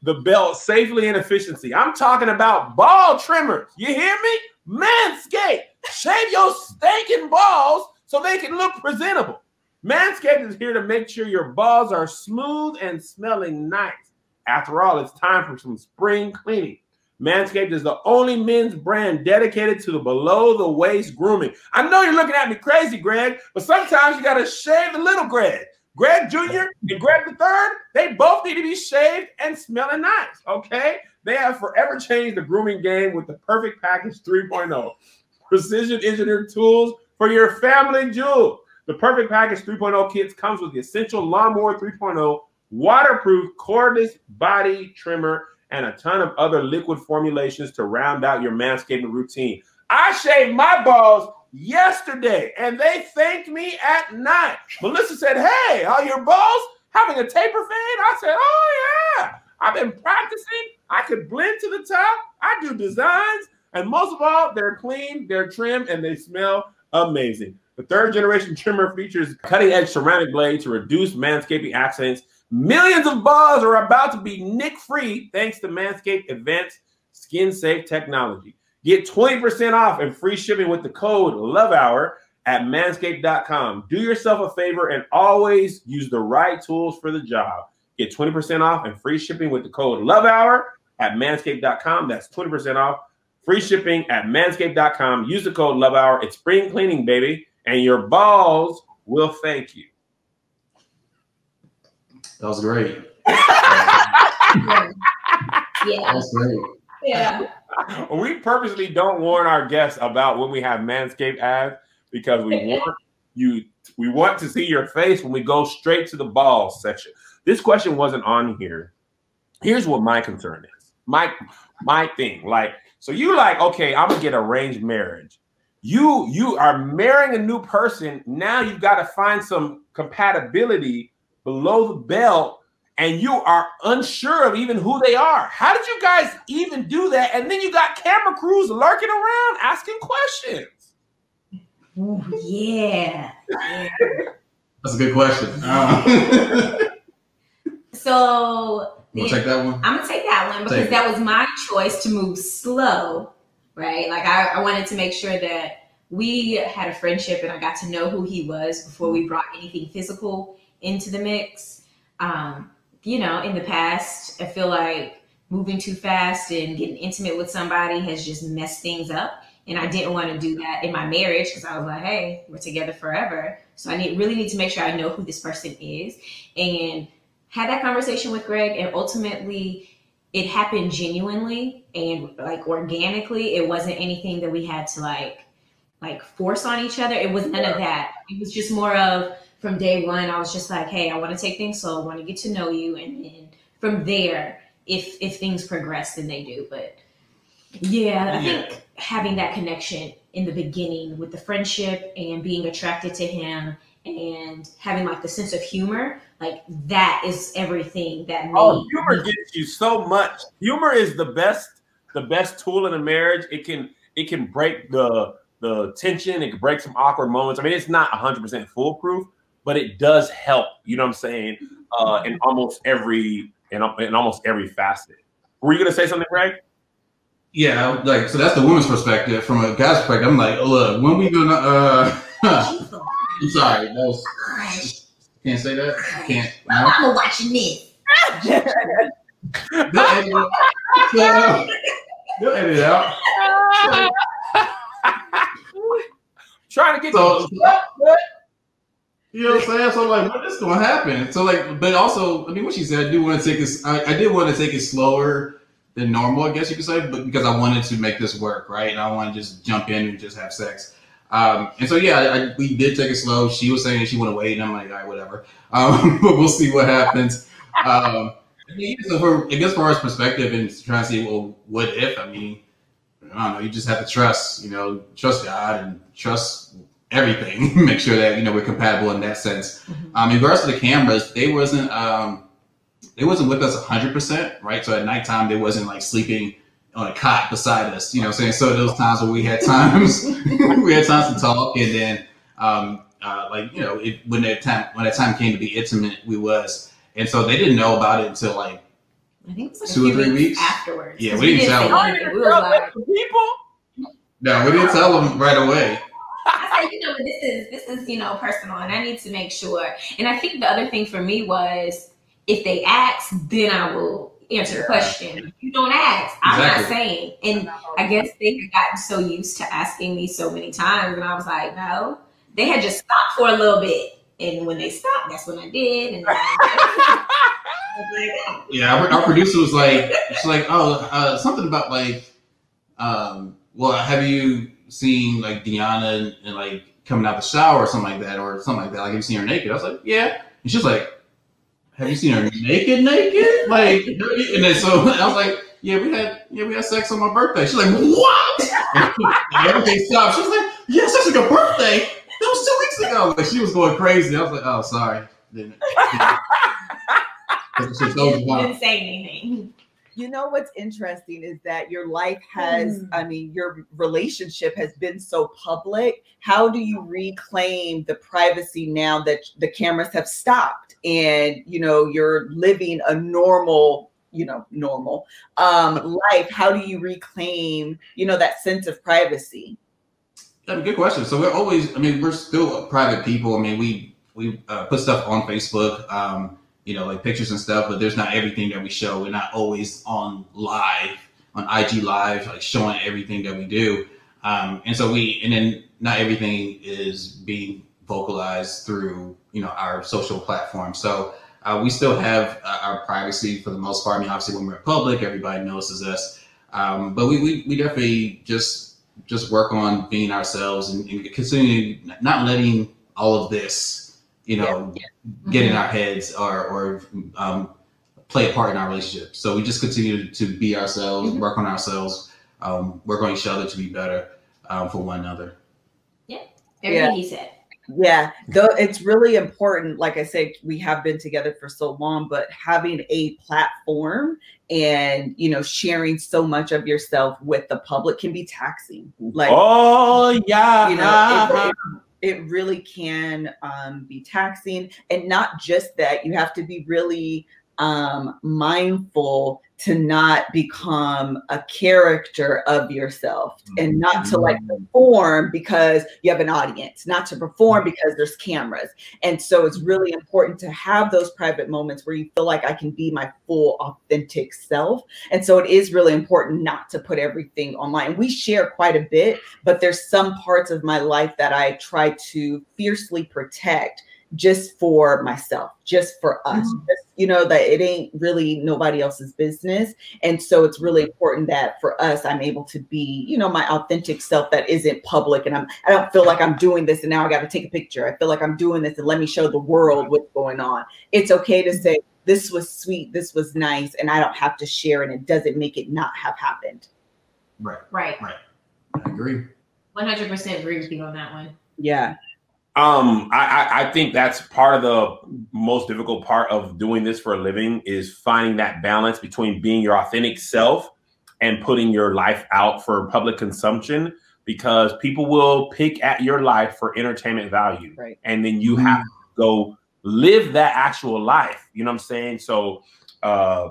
the belt safely and efficiency. I'm talking about ball trimmers. You hear me? Manscaped. Shave your stinking balls so they can look presentable. Manscaped is here to make sure your balls are smooth and smelling nice. After all, it's time for some spring cleaning. Manscaped is the only men's brand dedicated to the below the waist grooming. I know you're looking at me crazy, Greg, but sometimes you got to shave the little Greg. Greg Jr. and Greg the Third, they both need to be shaved and smelling nice. Okay, they have forever changed the grooming game with the Perfect Package 3.0, precision engineered tools for your family jewels. The Perfect Package 3.0 kits comes with the essential Lawnmower 3.0 waterproof cordless body trimmer and a ton of other liquid formulations to round out your manscaping routine. I shave my balls yesterday and they thanked me at night. Melissa said, Hey, are your balls having a taper fade? I said, Oh, yeah. I've been practicing. I could blend to the top. I do designs. And most of all, they're clean, they're trim, and they smell amazing. The third generation trimmer features cutting edge ceramic blade to reduce manscaping accidents. Millions of balls are about to be nick free thanks to Manscaped advanced skin safe technology. Get 20% off and free shipping with the code LOVEHOUR at manscaped.com. Do yourself a favor and always use the right tools for the job. Get 20% off and free shipping with the code LOVEHOUR at manscaped.com. That's 20% off. Free shipping at manscaped.com. Use the code LOVEHOUR. It's spring cleaning, baby, and your balls will thank you.
That was great.
yeah.
That was great.
Yeah.
we purposely don't warn our guests about when we have Manscaped ads because we want you we want to see your face when we go straight to the ball section. This question wasn't on here. Here's what my concern is. My my thing. Like, so you like, okay, I'm gonna get arranged marriage. You you are marrying a new person. Now you've got to find some compatibility below the belt and you are unsure of even who they are. How did you guys even do that? And then you got camera crews lurking around asking questions.
Ooh, yeah. yeah.
That's a good question. Uh,
so
you take that one?
I'm gonna take that one because that was my choice to move slow, right? Like I, I wanted to make sure that we had a friendship and I got to know who he was before we brought anything physical into the mix. Um, you know, in the past, I feel like moving too fast and getting intimate with somebody has just messed things up. And I didn't want to do that in my marriage because I was like, hey, we're together forever. So I need really need to make sure I know who this person is. And had that conversation with Greg and ultimately it happened genuinely and like organically. It wasn't anything that we had to like like force on each other. It was none of that. It was just more of from day one, I was just like, hey, I want to take things slow, I want to get to know you, and then from there, if if things progress, then they do. But yeah, I yeah. think having that connection in the beginning with the friendship and being attracted to him and having like the sense of humor, like that is everything that oh, made
Oh, humor gets you so much. Humor is the best, the best tool in a marriage. It can it can break the the tension, it could break some awkward moments. I mean, it's not 100% foolproof, but it does help. You know what I'm saying? Uh, in almost every in, in almost every facet. Were you gonna say something, Greg?
Yeah, like so that's the woman's perspective. From a guy's perspective, I'm like, look, when we gonna? uh I'm sorry, that was Can't say that. Can't.
No? I'm watching this.
They'll edit it. They'll edit it out.
Trying to get
so, you know what I'm saying? So I'm like, what is going to happen? So like, but also, I mean, what she said, I do want to take this. I, I did want to take it slower than normal, I guess you could say, but because I wanted to make this work, right? And I want to just jump in and just have sex. Um, and so yeah, I, we did take it slow. She was saying she want to wait, and I'm like, all right, whatever. Um, but we'll see what happens. Um, I mean, so for, I guess, from our perspective and trying to see, well, what if? I mean, I don't know. You just have to trust, you know, trust God and trust everything. Make sure that you know we're compatible in that sense. Mm-hmm. Um, in regards to the cameras, they wasn't um, they wasn't with us hundred percent, right? So at nighttime, they wasn't like sleeping on a cot beside us. You know, what I'm saying so those times where we had times we had times to talk, and then um, uh, like you know it, when that time when that time came to be intimate, we was, and so they didn't know about it until like
I think it was
two or three weeks,
weeks afterwards.
Yeah, we, we didn't tell them.
We were like,
people.
No, we didn't tell them right away.
I said, you know, this is this is you know personal, and I need to make sure. And I think the other thing for me was if they ask, then I will answer the question. If you don't ask, I'm exactly. not saying. And I guess they had gotten so used to asking me so many times, and I was like, no. They had just stopped for a little bit, and when they stopped, that's when I did. And
yeah, our, producer was like, she's like, oh, uh, something about like, um, well, have you seen like Deonna and, and, like coming out the shower or something like that, or something like that? Like, have you seen her naked? I was like, yeah. And she's like, have you seen her naked, naked? Like, and then so I was like, yeah, we had, yeah, we had sex on my birthday. She's like, what? and everything stopped. She's like, yeah, sex on your birthday. That was two weeks ago. Like, she was going crazy. I was like, oh, sorry. Didn't,
didn't, didn't say anything
you know what's interesting is that your life has mm. i mean your relationship has been so public how do you reclaim the privacy now that the cameras have stopped and you know you're living a normal you know normal um life how do you reclaim you know that sense of privacy
A good question so we're always i mean we're still private people i mean we we uh, put stuff on facebook um you know, like pictures and stuff, but there's not everything that we show. We're not always on live, on IG live, like showing everything that we do. Um, and so we, and then not everything is being vocalized through, you know, our social platform. So uh, we still have uh, our privacy for the most part. I mean, obviously when we're public, everybody notices us. Um, but we, we, we definitely just, just work on being ourselves and, and continue not letting all of this you know, yeah. Yeah. get in mm-hmm. our heads or, or um, play a part in our relationship. So we just continue to be ourselves, mm-hmm. work on ourselves, um, work on each other to be better um, for one another.
Yeah, everything yeah. he said.
Yeah, though it's really important. Like I said, we have been together for so long, but having a platform and you know sharing so much of yourself with the public can be taxing. Like,
oh yeah,
you know, it, it really can um, be taxing. And not just that, you have to be really um, mindful to not become a character of yourself and not to like mm-hmm. perform because you have an audience, not to perform mm-hmm. because there's cameras. And so it's really important to have those private moments where you feel like I can be my full authentic self. And so it is really important not to put everything online. We share quite a bit, but there's some parts of my life that I try to fiercely protect just for myself, just for us, mm-hmm. just, you know, that it ain't really nobody else's business. And so it's really important that for us, I'm able to be, you know, my authentic self that isn't public. And I'm, I don't feel like I'm doing this and now I got to take a picture. I feel like I'm doing this and let me show the world what's going on. It's okay to say, this was sweet, this was nice, and I don't have to share, and it doesn't make it not have happened.
Right.
Right.
Right. I agree.
100% agree with you on that one.
Yeah.
Um, I, I think that's part of the most difficult part of doing this for a living is finding that balance between being your authentic self and putting your life out for public consumption because people will pick at your life for entertainment value.
Right.
And then you have to go live that actual life. You know what I'm saying? So uh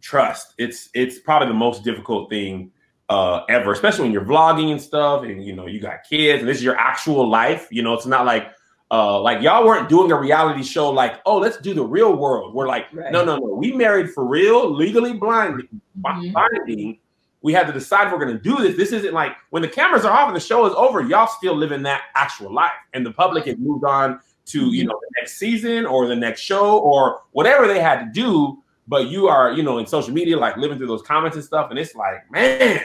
trust. It's it's probably the most difficult thing uh, ever, especially when you're vlogging and stuff, and you know you got kids, and this is your actual life. You know, it's not like uh, like y'all weren't doing a reality show like, oh, let's do the real world. We're like,
Right.
no, no, no. We married for real, legally blind,
Mhm.
binding. We had to decide if we're going to do this. This isn't like when the cameras are off and the show is over, y'all still living that actual life, and the public has moved on to you know the next season or the next show or whatever they had to do. But you are, you know, in social media, like living through those comments and stuff, and it's like, man,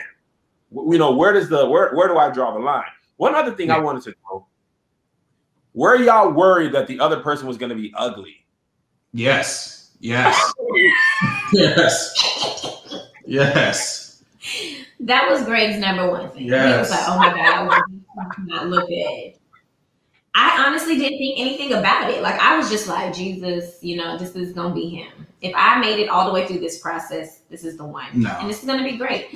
you know, where does the where where do I draw the line? One other thing I wanted to know: Were y'all worried that the other person was going to be ugly?
Yes. Yes. yes. Yes.
That was Greg's number one thing. He was
Yes.
like, "Oh my god, I want not look good." I honestly didn't think anything about it. Like I was just like, Jesus, you know, this is gonna be him. If I made it all the way through this process, this is the one,
No.
and this is gonna be great.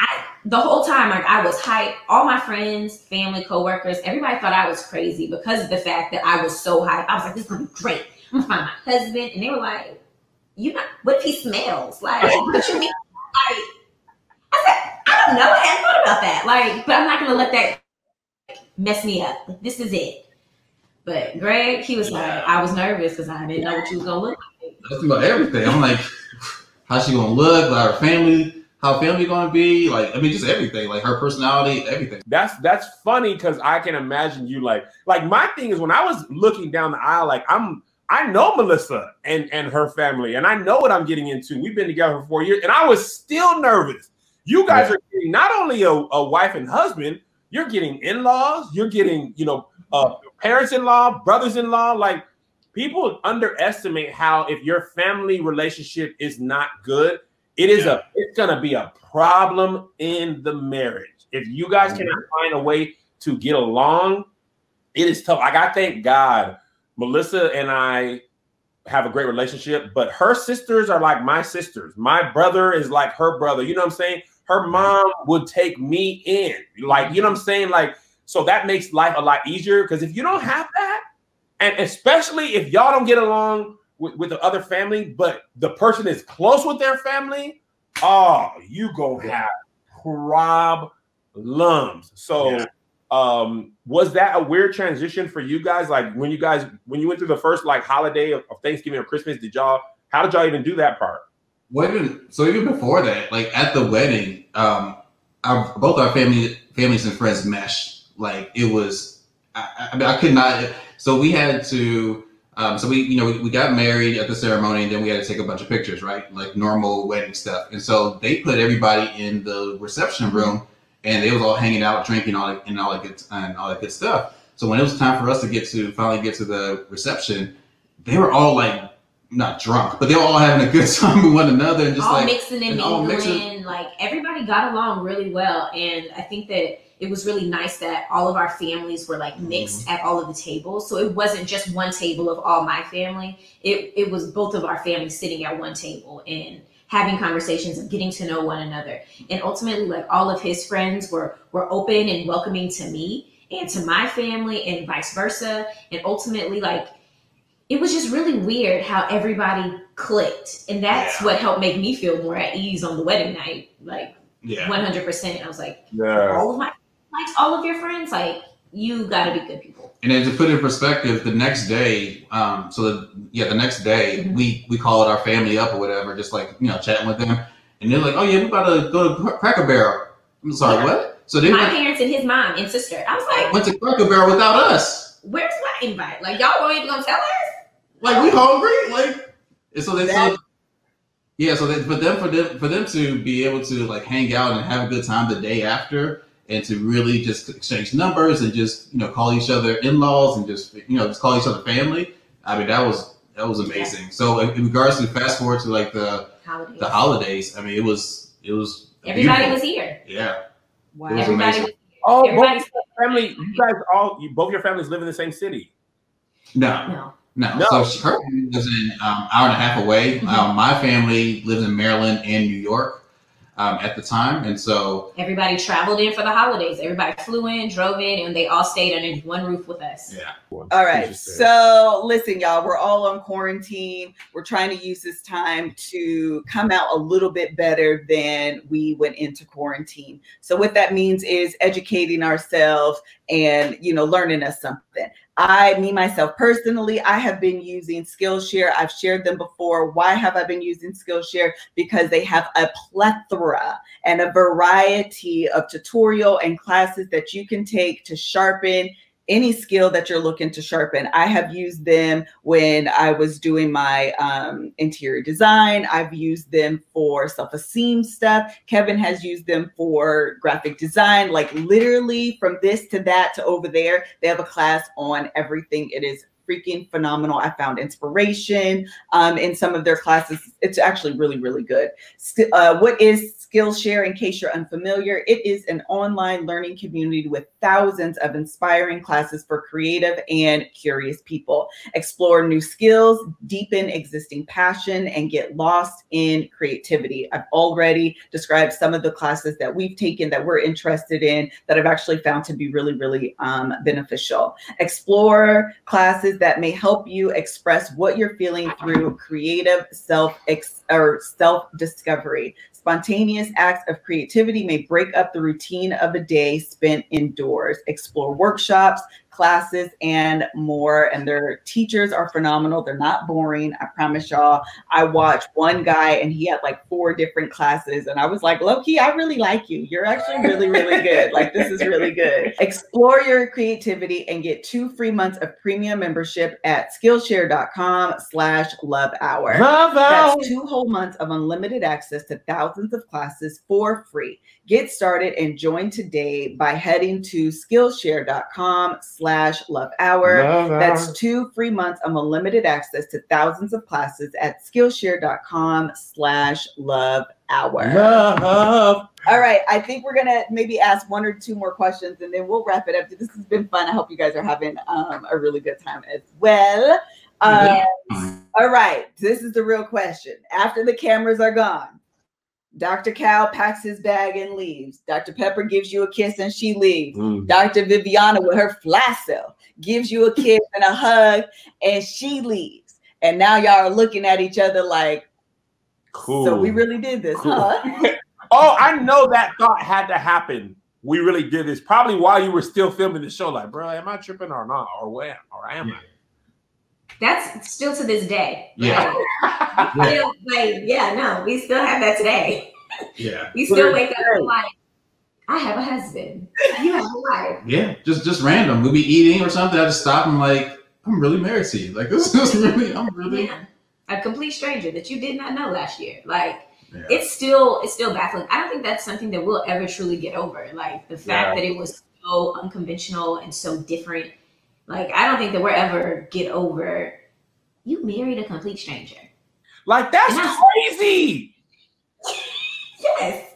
I the whole time, like I was hyped. All my friends, family, coworkers, everybody thought I was crazy because of the fact that I was so hyped. I was like, this is gonna be great. I'm gonna find my husband, and they were like, "You not? What if he smells? Like, what you mean? Like, I said, I don't know. I hadn't thought about that. Like, but I'm not gonna let that mess me up. This is it. But Greg, he was like, I was nervous because I didn't know what you was gonna look like.
That's about everything. I'm like, how's she gonna look? Like her family, how family gonna be? Like, I mean, just everything. Like her personality, everything.
That's that's funny because I can imagine you like like my thing is when I was looking down the aisle, like I'm I know Melissa and and her family, and I know what I'm getting into. We've been together for four years, and I was still nervous. You guys
Yeah.
are getting not only a, a wife and husband, you're getting in-laws, you're getting you know uh, parents-in-law, brothers-in-law. Like people underestimate how if your family relationship is not good, it is a it's gonna be a problem in the marriage. If you guys mm-hmm. cannot find a way to get along, it is tough. Like I thank God, Melissa and I have a great relationship, but her sisters are like my sisters. My brother is like her brother. You know what I'm saying? Her mm-hmm. mom would take me in. Like, you know what I'm saying? Like, so that makes life a lot easier because if you don't mm-hmm. have that, and especially if y'all don't get along with, with the other family, but the person is close with their family, oh, you gonna have problems. So
Yeah.
um was that a weird transition for you guys like when you guys when you went through the first like holiday of, of thanksgiving or christmas did y'all how did y'all even do that part
Well, even so, even before that, like at the wedding, um, our both our family, families and friends meshed. Like it was, I, I mean, I could not. So we had to. Um, so we, you know, we, we got married at the ceremony, and then we had to take a bunch of pictures, right? Like normal wedding stuff. And so they put everybody in the reception room, and they was all hanging out, drinking, all that, and all that good, and all that good stuff. So when it was time for us to get to finally get to the reception, they were all like not drunk, but they were all having a good time with one another, and just
all
like
mixing and
and
mingling.
mixing.
Like everybody got along really well, and I think that it was really nice that all of our families were like mixed
Mm-hmm.
at all of the tables. So it wasn't just one table of all my family. It it was both of our families sitting at one table and having conversations and getting to know one another. And ultimately, like all of his friends were were open and welcoming to me and to my family and vice versa. And ultimately, like it was just really weird how everybody clicked. And that's
Yeah.
what helped make me feel more at ease on the wedding night. Like
yeah.
100%. I was like,
yeah
all of my, like all of your friends, like you gotta be good people.
And then to put it in perspective, the next day, um, so the, yeah, the next day
Mhm.
we we called our family up or whatever, just like you know chatting with them, and they're like, "Oh yeah, we about to go to Cracker Barrel." I'm sorry,
Yeah.
what? So they
My
went,
parents and his mom and sister. I was like,
went to Cracker Barrel without us.
where's my invite? Like y'all weren't even gonna tell us?
Like we hungry, like. And so they
That-
so, yeah, so they, for them for them for them to be able to like hang out and have a good time the day after, and to really just exchange numbers and just you know call each other in laws and just you know just call each other family. I mean that was that was amazing. So in in regards to fast forward to like the
Holidays.
the holidays, I mean it was it was
Everybody
beautiful.
was here.
yeah
Wow.
It was
Everybody
amazing.
was
oh both
Everybody's
your family you guys all you, both your families live in the same city
no
no.
no.
No.
So she, her family lives in um, hour and a half away.
Mhm.
Um, my family lives in Maryland and New York um, at the time, and so
Everybody traveled in for the holidays. Everybody flew in, drove in, and they all stayed under one roof with us.
yeah.
All right. So listen, y'all, we're all on quarantine. We're trying to use this time to come out a little bit better than we went into quarantine. So what that means is educating ourselves and you know learning us something. I, me myself personally, I have been using Skillshare. I've shared them before. Why have I been using Skillshare? Because they have a plethora and a variety of tutorial and classes that you can take to sharpen any skill that you're looking to sharpen. I have used them when I was doing my um, interior design. I've used them for self esteem stuff. Kevin has used them for graphic design, like literally from this to that to over there. They have a class on everything. It is freaking phenomenal. I found inspiration um, in some of their classes. It's actually really, really good. Uh, what is Skillshare, in case you're unfamiliar, it is an online learning community with thousands of inspiring classes for creative and curious people. Explore new skills, deepen existing passion, and get lost in creativity. I've already described some of the classes that we've taken that we're interested in that I've actually found to be really, really um, beneficial. Explore classes that may help you express what you're feeling through creative self ex- or self discovery. Spontaneous acts of creativity may break up the routine of a day spent indoors. Explore workshops, classes and more. And their teachers are phenomenal. They're not boring. I promise y'all. I watched one guy and he had like four different classes. And I was like, Loki, I really like you. You're actually really, really good. Like, this is really good. Explore your creativity and get two free months of premium membership at Skillshare.com slash love hour.
Love
That's
hour.
two whole months of unlimited access to thousands of classes for free. Get started and join today by heading to Skillshare.com slash love hour.
Love
That's
hour.
two free months of unlimited access to thousands of classes at Skillshare.com slash love hour.
Love.
All right. I think we're gonna maybe ask one or two more questions and then we'll wrap it up. This has been fun. I hope you guys are having um, a really good time as well. Um,
Yeah.
all right. This is the real question. After the cameras are gone, Dr. Cal packs his bag and leaves. Dr. Pepper gives you a kiss and she leaves.
Mm.
Dr. Viviana with her fly cell gives you a kiss and a hug and she leaves. And now y'all are looking at each other like,
Cool.
so we really did this,
Cool.
huh?
Oh, I know that thought had to happen. We really did this probably while you were still filming the show. Like, bro, am I tripping or not? Or where? Or am
That's still to this day.
Yeah.
I?
Still, like, yeah, no, we still have that today.
Yeah.
We still wake up and like, I have a husband. You have a wife.
Yeah. Just just random. We'll be eating or something. I just stop and like, I'm really married to you. Like this is really, I'm really
Yeah. A complete stranger that you did not know last year. Like
Yeah.
it's still it's still baffling. I don't think that's something that we'll ever truly get over. Like the fact
Yeah.
that it was so unconventional and so different. Like I don't think that we'll ever get over you married a complete stranger.
like, that's
I-
crazy.
Yes.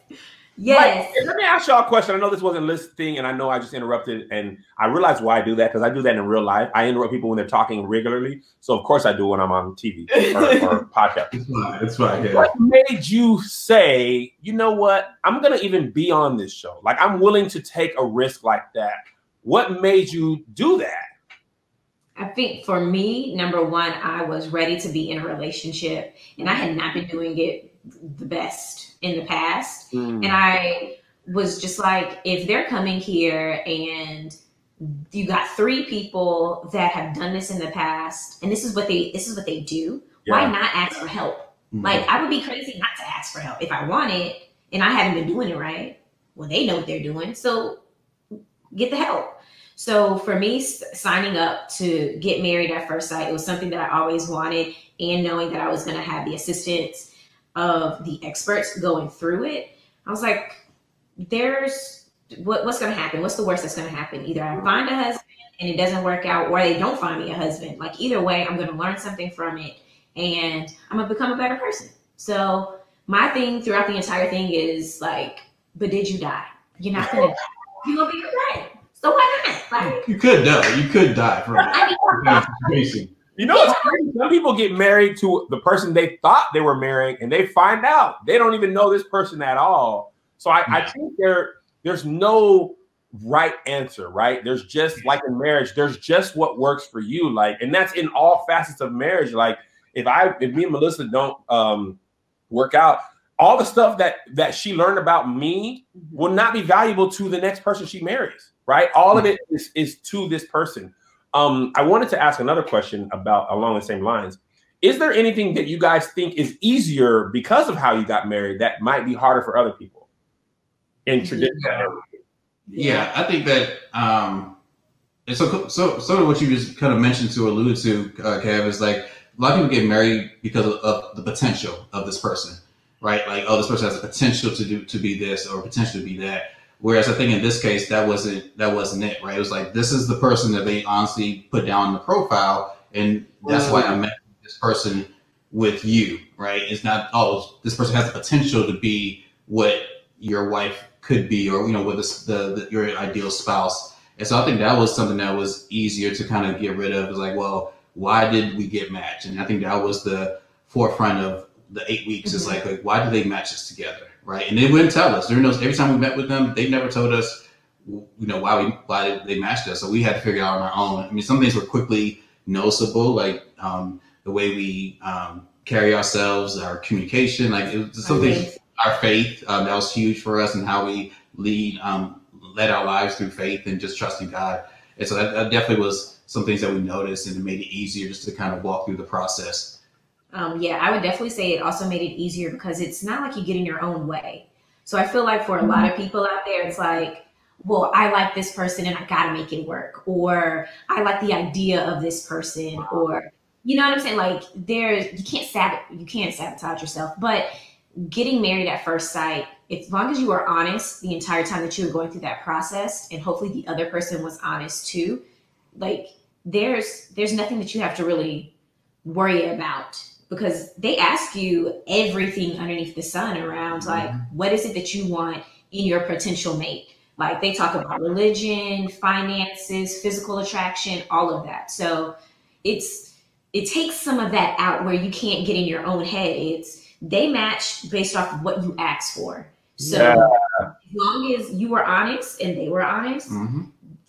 Yes.
Like, let me ask y'all a question. I know this wasn't listing, and I know I just interrupted, and I realize why I do that because I do that in real life. I interrupt people when they're talking regularly, so of course I do when I'm on TV or, or podcast.
it's fine. It's fine. Yeah.
What made you say, you know what? I'm gonna even be on this show. Like I'm willing to take a risk like that. What made you do that?
I think for me, number one, I was ready to be in a relationship and I had not been doing it the best in the past. And I was just like, if they're coming here and you got three people that have done this in the past, and this is what they this is what they do, why not ask for help?
Mhm.
Like I would be crazy not to ask for help if I want it and I haven't been doing it right. Well, they know what they're doing, so get the help. So for me, signing up to get married at first sight, it was something that I always wanted, and knowing that I was going to have the assistance of the experts going through it, I was like, "There's what, what's going to happen? What's the worst that's going to happen? Either I mm-hmm. find a husband and it doesn't work out, or they don't find me a husband. Like either way, I'm going to learn something from it, and I'm going to become a better person." So my thing throughout the entire thing is like, "But did you die? You're not going to die. You're going to be great. So why not? Like."
You could die. You could die from it.
I mean,
crazy.
You know, it's crazy. Some people get married to the person they thought they were marrying, and they find out they don't even know this person at all. So I, I think there, there's no right answer, right? There's just like in marriage, there's just what works for you. Like, and that's in all facets of marriage. Like, if I, if me and Melissa don't um, work out, all the stuff that that she learned about me will not be valuable to the next person she marries, right? All of it is, is to this person. Um, I wanted to ask another question about along the same lines. Is there anything that you guys think is easier because of how you got married that might be harder for other people in tradition?
Yeah, yeah I think that um, so so sort of what you just kind of mentioned to allude to, uh, Kev, is like a lot of people get married because of, of the potential of this person, right? Like, oh, this person has the potential to do to be this or potential to be that. Whereas I think in this case that wasn't that wasn't it, right? It was like this is the person that they honestly put down in the profile, and that's why I met this person with you, right? It's not oh this person has the potential to be what your wife could be, or you know, what the, the, the your ideal spouse. And so I think that was something that was easier to kind of get rid of. It's like, well, why did we get matched? And I think that was the forefront of the eight weeks. Mm-hmm. Is like, like, why did they match us together? Right? And they wouldn't tell us during those. Every time we met with them, they never told us, you know, why we why they matched us. So we had to figure it out on our own. I mean, some things were quickly noticeable, like um, the way we um, carry ourselves, our communication, like it was something. Faith. Our faith um, that was huge for us, and how we lead um, led our lives through faith and just trusting God. And so that, that definitely was some things that we noticed, and it made it easier just to kind of walk through the process.
Um, yeah, I would definitely say it also made it easier because it's not like you get in your own way. So I feel like for a lot of mm-hmm. people out there, it's like, well, I like this person and I got to make it work, or I like the idea of this person, or you know what I'm saying? Like there's you can't sab you can't sabotage yourself, but getting married at first sight, as long as you are honest the entire time that you were going through that process, and hopefully the other person was honest too, like there's there's nothing that you have to really worry about because they ask you everything underneath the sun around mm-hmm. like what is it that you want in your potential mate like they talk about religion finances physical attraction all of that so it's it takes some of that out where you can't get in your own head it's they match based off of what you ask for so yeah. as long as you were honest and they were honest mm-hmm.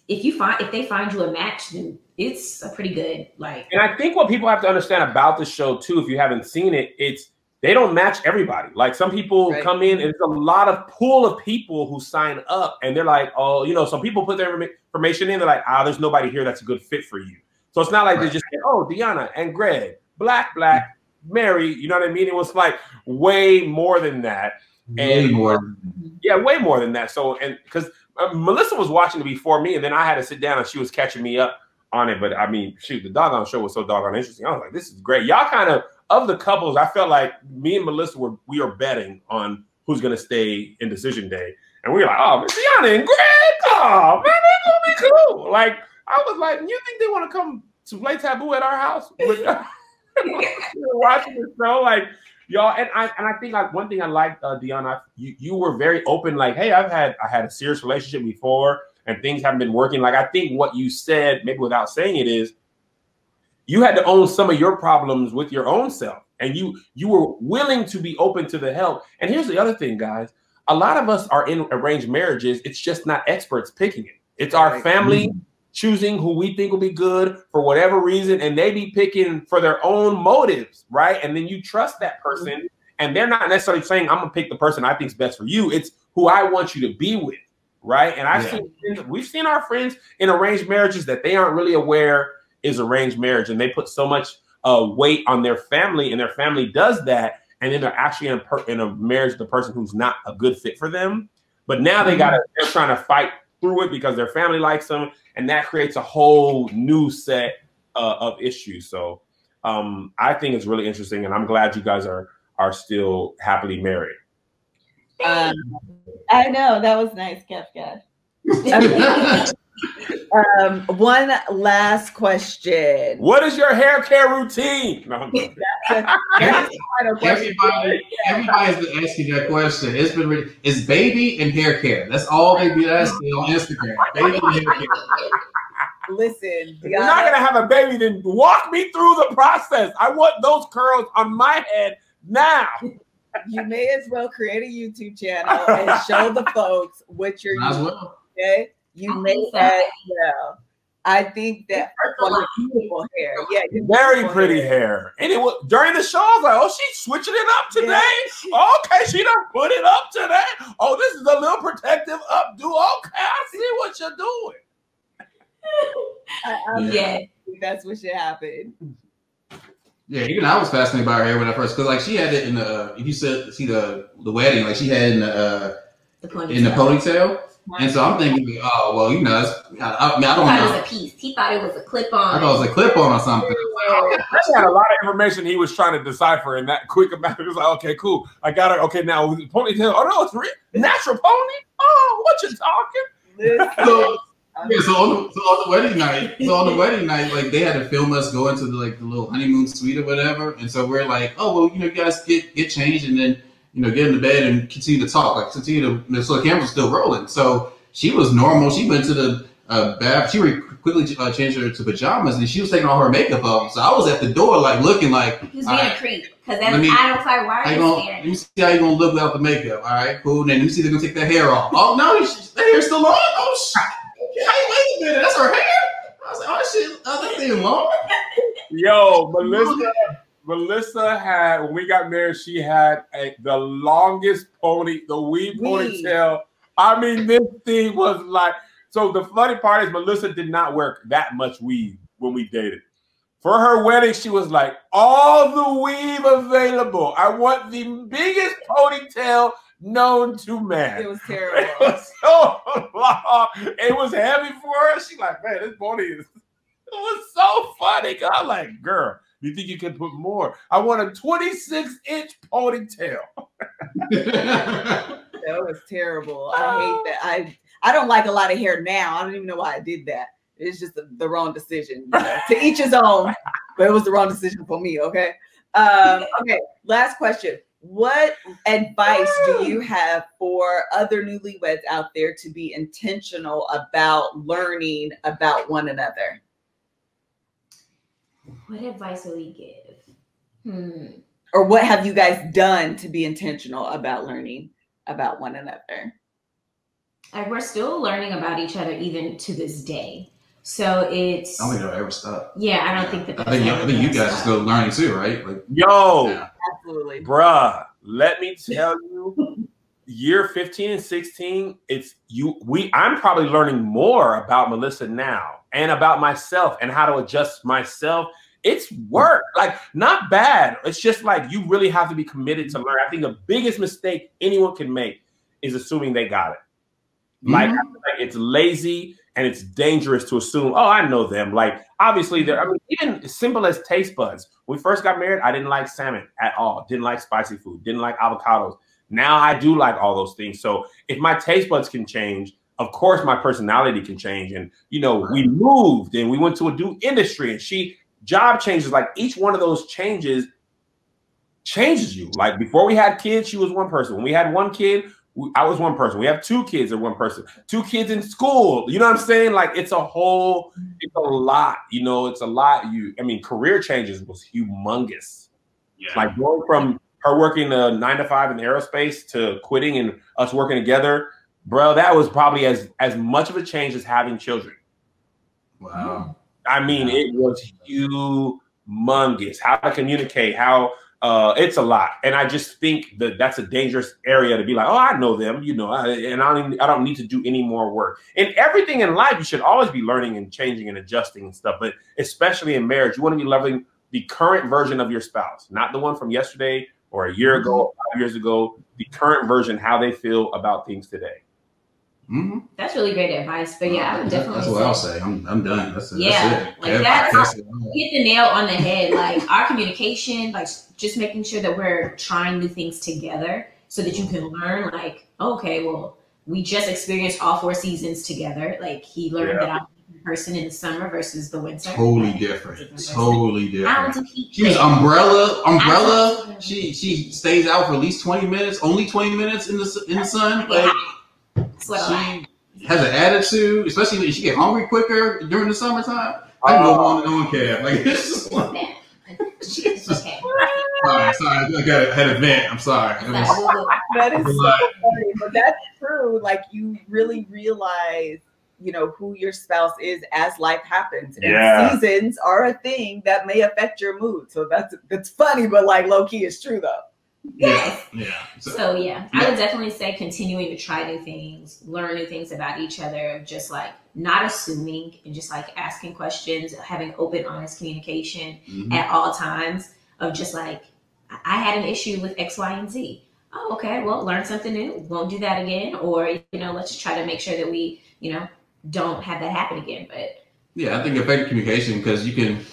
if you find if they find you a match then it's a pretty good like.
And I think what people have to understand about the show too, if you haven't seen it, it's they don't match everybody. Like some people right. come in and there's a lot of pool of people who sign up and they're like, oh, you know, some people put their information in. They're like, ah, oh, there's nobody here that's a good fit for you. So it's not like right. they just say, oh, Deonna and Greg, black, black, Mary. You know what I mean? It was like way more than that.
Way and more.
Yeah, way more than that. So and because uh, Melissa was watching it before me, and then I had to sit down and she was catching me up on it. But I mean, shoot, the doggone show was so doggone interesting. I was like, this is great. Y'all kind of of the couples, I felt like me and Melissa were we are betting on who's gonna stay in decision day. And we were like, oh, Tiana and Greg, oh man, they're gonna be cool. Like, I was like, you think they want to come to play taboo at our house? watching the show, like y'all, and I and I think like one thing I liked, uh, Deonna, you you were very open, like, hey, I've had I had a serious relationship before and things haven't been working. Like I think what you said, maybe without saying it, is you had to own some of your problems with your own self, and you you were willing to be open to the help. And here's the other thing, guys: a lot of us are in arranged marriages. It's just not experts picking it. It's our family mm-hmm. choosing who we think will be good for whatever reason, and they be picking for their own motives, right? And then you trust that person, mm-hmm. and they're not necessarily saying, "I'm gonna pick the person I think is best for you." It's who I want you to be with right? And I've yeah. seen we've seen our friends in arranged marriages that they aren't really aware is arranged marriage, and they put so much uh, weight on their family, and their family does that, and then they're actually in a, per- in a marriage with the person who's not a good fit for them. But now they got to mm-hmm. they're trying to fight through it because their family likes them, and that creates a whole new set uh, of issues. So um, I think it's really interesting, and I'm glad you guys are are still happily married.
Um, I know that was nice, Kev. um, one last question.
What is your hair care routine? No,
everybody, everybody's been asking that question. It's been really, it's baby and hair care. That's all they've been asking on Instagram. Baby and hair care.
Listen,
you're not gonna have a baby. Then walk me through the process. I want those curls on my head now
you may as well create a YouTube channel and show the folks what you're
Might using. Well.
Okay, you I may as well. I think that beautiful hair. Yeah,
very pretty hair. hair. And it was during the show, I was like, oh, she's switching it up today. Yeah. Okay, she done put it up today. Oh, this is a little protective updo. Okay, I see what you're doing.
I, I'm
Yeah.
that's what should happen.
Yeah, even I was fascinated by her hair when I first, because like she had it in the. If you said see the the wedding, like she had in the uh,
The ponytail.
in the ponytail, and so I'm thinking, oh well, you know, it's, I, I mean, I
He
don't
thought it was a piece. He thought it was a clip on.
I thought it was a clip on or something.
I had a lot of information he was trying to decipher in that quick amount. It was like, okay, cool. I got it. Okay, now ponytail. Oh no, it's real. Natural pony. Oh, what you talking?
So,
I'm-
Yeah, so on, the, so on the wedding night, so on the wedding night, like they had to film us go into the like the little honeymoon suite or whatever, and so we're like, oh well, you know, you guys get get changed and then you know get into bed and continue to talk, like continue to. So the camera's still rolling. So she was normal. She went to the uh, bath. She quickly uh, changed her to pajamas, and she was taking all her makeup off. So I was at the door, like looking like, all
being
right,
a creep because that's
me-
I don't like why are
you
you
gonna, let me see how you're gonna look without the makeup. All right, cool. And then let me see if they're gonna take that hair off. Oh no, the hair's still on. Oh shit. Okay, wait a minute, that's her hair. I was like, oh shit, oh that thing long.
Yo, Melissa. Melissa had when we got married, she had a, the longest pony, the Weave. ponytail. I mean, this thing was like. So the funny part is, Melissa did not wear that much weave when we dated. For her wedding, she was like, "All the weave available. I want the biggest ponytail known to man."
it was terrible.
It was so long. It was heavy for her. She like, man, this pony is. It was so funny. I'm like, girl, you think you can put more? I want a 26 inch ponytail.
That was terrible. I hate that. I I don't like a lot of hair now. I don't even know why I did that. It's just the, the wrong decision. you know. to each his own, but it was the wrong decision for me. Okay. Um, okay. Last question. What advice do you have for other newlyweds out there to be intentional about learning about one another?
What advice will we give? Hmm.
Or what have you guys done to be intentional about learning about one another?
Like we're still learning about each other even to this day. So it's
I don't think they'll ever stop.
yeah. I don't think that.
I think, I think you
ever
guys are still learning too, right? Like,
Yo,
Yeah.
Absolutely.
bruh, let me tell you, year 15 and 16, it's you. We I'm probably learning more about Melissa now and about myself and how to adjust myself. It's work, like not bad. It's just like you really have to be committed to learn. I think the biggest mistake anyone can make is assuming they got it. Like, mm-hmm. feel like it's lazy and it's dangerous to assume, oh, I know them. Like, obviously, there. I mean, even as simple as taste buds. When we first got married, I didn't like salmon at all. Didn't like spicy food. Didn't like avocados. Now I do like all those things. So if my taste buds can change, of course my personality can change. And you know, we moved and we went to a new industry, and she job changes. Like each one of those changes changes you. Like before we had kids, she was one person. When we had one kid, I was one person. We have two kids or one person. Two kids in school. You know what I'm saying? Like it's a whole, it's a lot. You know, it's a lot. You, I mean, career changes was humongous.
yeah.
Like going from her working a nine to five in aerospace to quitting and us working together, bro. That was probably as as much of a change as having children.
wow.
I mean, it was humongous. How to communicate, how uh, it's a lot, and I just think that that's a dangerous area to be like, oh, I know them, you know, I, and I don't, even- I don't need to do any more work. And everything in life, you should always be learning and changing and adjusting and stuff. But especially in marriage, you want to be loving the current version of your spouse, not the one from yesterday or a year ago, or five years ago. The current version, how they feel about things today.
Hmm
That's really great advice. But yeah, I would definitely
That's what I'll say. I'm, I'm done. That's, it.
Yeah,
that's it.
like that's-
that's it.
hit the nail on the head. Like our communication, like just making sure that we're trying new things together so that you can learn, like, okay, well, we just experienced all four seasons together. Like he learned
Yeah.
that I'm a person in the summer versus the winter.
Totally different.
different.
Totally different.
do heat.
She was umbrella, umbrella. She she stays out for at least twenty minutes, only twenty minutes in the in the sun. Like
Sweat a lot.
she has an attitude, especially when she get hungry quicker during the summertime. I can go
Oh.
on and on, cab. Like it's just like,
Yeah.
Jesus.
It's okay.
Sorry, sorry, I got had a vent. I'm sorry. Was-
oh,
That is so funny, but that's true. Like you really realize, you know, who your spouse is as life happens. And
Yeah.
seasons are a thing that may affect your mood. So that's that's funny, but like low key, it's true though.
Yes.
Yeah.
So,
So,
yeah, I would definitely say continuing to try new things, learn new things about each other, just like not assuming and just like asking questions, having open, honest communication
mhm.
at all times of just like I- I had an issue with X, Y, and Z. Oh, okay. Well, learn something new. Won't do that again. Or, you know, let's try to make sure that we, you know, don't have that happen again. But
Yeah, I think effective communication because you can,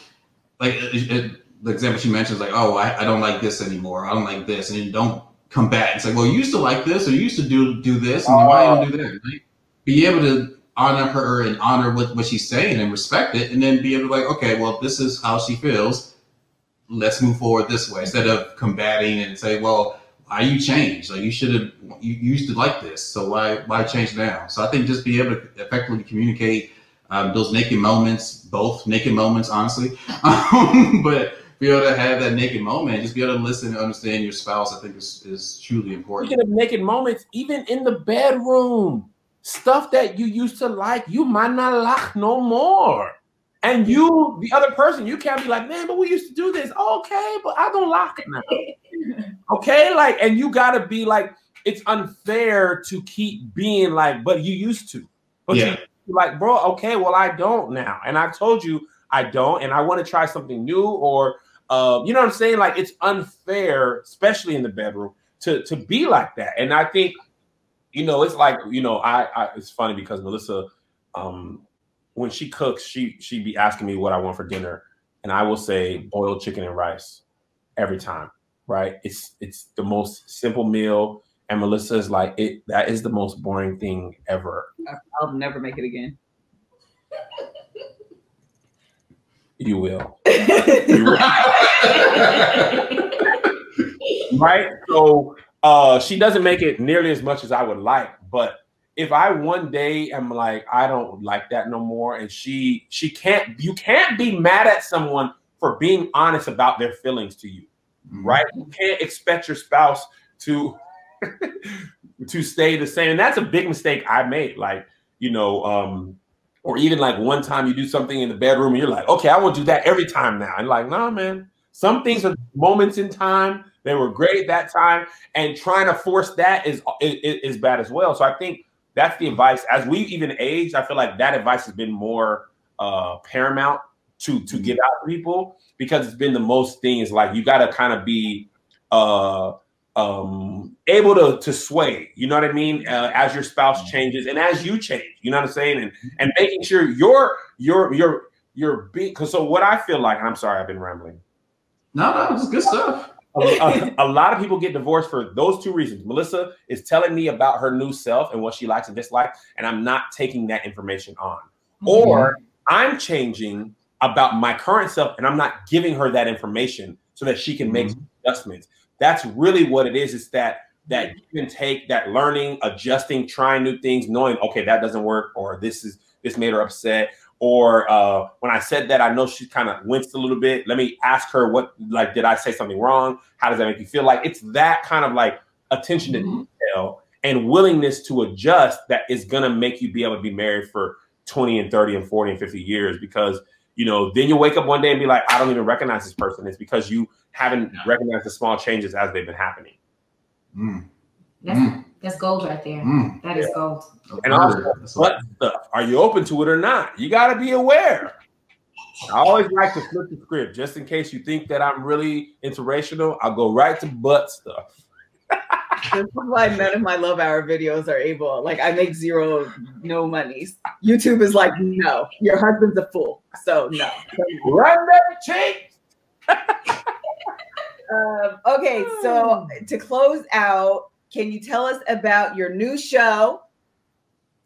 like, it, it, the example she mentions, like, oh, I, I don't like this anymore. I don't like this, and you don't back and say, well, you used to like this, or you used to do do this, and why don't do that? Right? Be able to honor her and honor what, what she's saying and respect it, and then be able to like, okay, well, this is how she feels. Let's move forward this way instead of combating and say, well, why you changed? Like you should have, you, you used to like this, so why why change now? So I think just be able to effectively communicate um, those naked moments, both naked moments, honestly. Um, but be able to have that naked moment, just be able to listen and understand your spouse, I think is, is truly important.
Speaking of naked moments, even in the bedroom, stuff that you used to like, you might not like no more. And you, the other person, you can't be like, man, but we used to do this. Okay, but I don't like it now. Okay, like, and you gotta be like, it's unfair to keep being like, but you used to. But
Yeah.
you like, bro, okay, well, I don't now. And I told you I don't, and I want to try something new, or uh, you know what I'm saying? Like, it's unfair, especially in the bedroom, to to be like that. And I think, you know, it's like, you know, I, I it's funny because Melissa, um, when she cooks, she she be asking me what I want for dinner, and I will say boiled chicken and rice every time. Right? It's it's the most simple meal, and Melissa is like, it that is the most boring thing ever.
I'll never make it again.
You will. right? So uh she doesn't make it nearly as much as I would like, but if I one day am like, I don't like that no more, and she she can't you can't be mad at someone for being honest about their feelings to you,
Mhm.
right? You can't expect your spouse to to stay the same. And that's a big mistake I made. Like, you know, um, or even like one time you do something in the bedroom and you're like, okay, I want to do that every time now. And like, no, man, some things are moments in time. They were great that time, and trying to force that is is, is bad as well. So I think that's the advice. As we even age, I feel like that advice has been more uh, paramount to to give out to people because it's been the most things. Like you got to kind of be uh, um, able to to sway. You know what I mean? Uh, as your spouse changes and as you change, you know what I'm saying? And and making sure you're you're you're you're being. Because so what I feel like, and I'm sorry, I've been rambling.
No, no, it's good stuff.
a, a- a lot of people get divorced for those two reasons. Melissa is telling me about her new self and what she likes and dislikes, and I'm not taking that information on. Or I'm changing about my current self and I'm not giving her that information so that she can make
Mhm.
adjustments. That's really what it is. It's that that give and take, that learning, adjusting, trying new things, knowing okay that doesn't work, or this is this made her upset, or uh, when I said that, I know she kind of winced a little bit. Let me ask her what like did I say something wrong? How does that make you feel? Like it's that kind of like attention to
Mhm.
detail and willingness to adjust that is gonna make you be able to be married for 20 and 30 and 40 and 50 years because you know then you wake up one day and be like i don't even recognize this person it's because you haven't
Yeah.
recognized the small changes as they've been happening
Mm,
That's,
Mm.
that's gold right there.
mm.
That is gold.
And
Word.
also, what stuff are you open to it or not you got to be aware i always like to flip the script just in case you think that i'm really interracial i'll go right to butt stuff
This is why none of my love hour videos are able. Like I make zero, no monies. YouTube is like, no, your husband's a fool. So no.
run that change
Um, okay, so to close out, can you tell us about your new show?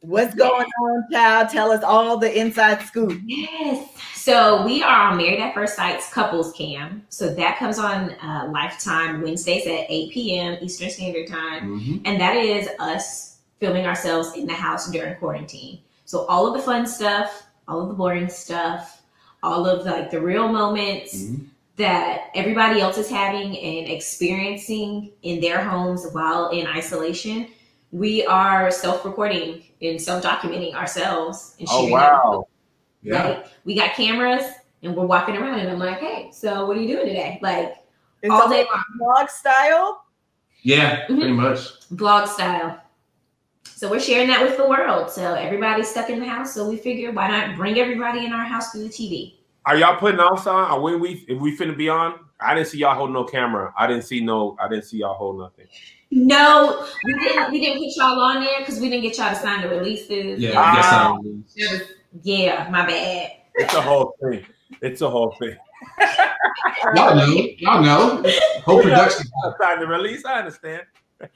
What's going on, child? Tell us all the inside scoop.
Yes. So we are on Married at First Sight's Couples Cam. So that comes on uh, Lifetime Wednesdays at 8 p.m. Eastern Standard Time.
Mhm.
And that is us filming ourselves in the house during quarantine. So all of the fun stuff, all of the boring stuff, all of like the real moments
Mhm.
That everybody else is having and experiencing in their homes while in isolation. We are self-recording and self-documenting ourselves and sharing.
oh
sharing
wow
Yeah.
like we got cameras and we're walking around and I'm like, hey, so what are you doing today? Like
It's
all
all
day long.
vlog style.
Yeah,
Mhm.
pretty much.
vlog style. So we're sharing that with the world. So everybody's stuck in the house. So we figured why not bring everybody in our house through the TV.
Are y'all putting us on? Are we, we if we finna be on? I didn't see y'all holding no camera. I didn't see no. I didn't see y'all hold nothing.
No, we didn't. We didn't put y'all on there because we didn't get y'all to sign the releases.
Yeah,
Ah.
I guess I
It was- yeah, my bad.
It's a whole thing. It's a whole thing.
Y'all know. Y'all know. Whole production.
Time to release. I understand.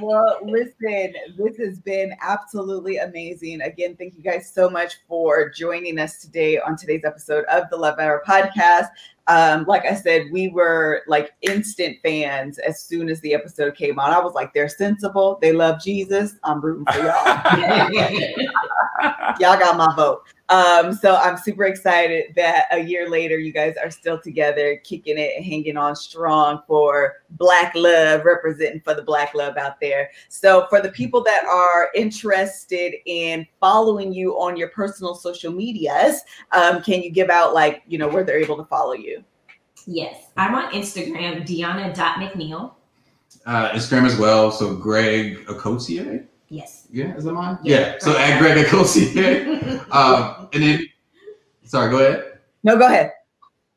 Well, listen, this has been absolutely amazing. Again, thank you guys so much for joining us today on today's episode of the Love Hour podcast. Um, like I said, we were like instant fans as soon as the episode came on. I was like, they're sensible, they love Jesus. I'm rooting for y'all. y'all got my vote. Um, so I'm super excited that a year later, you guys are still together, kicking it and hanging on strong for Black love, representing for the Black love out there. So, for the people that are interested in following you on your personal social medias, um, can you give out like, you know, where they're able to follow you?
yes, I'm on Instagram, Deonna.mcneil.
Uh, Instagram as well. So Greg Okotie.
Yes.
Yeah, is that mine?
Yeah.
Yeah. So at Greg Okotie. um, and then, sorry, go ahead.
No, go ahead.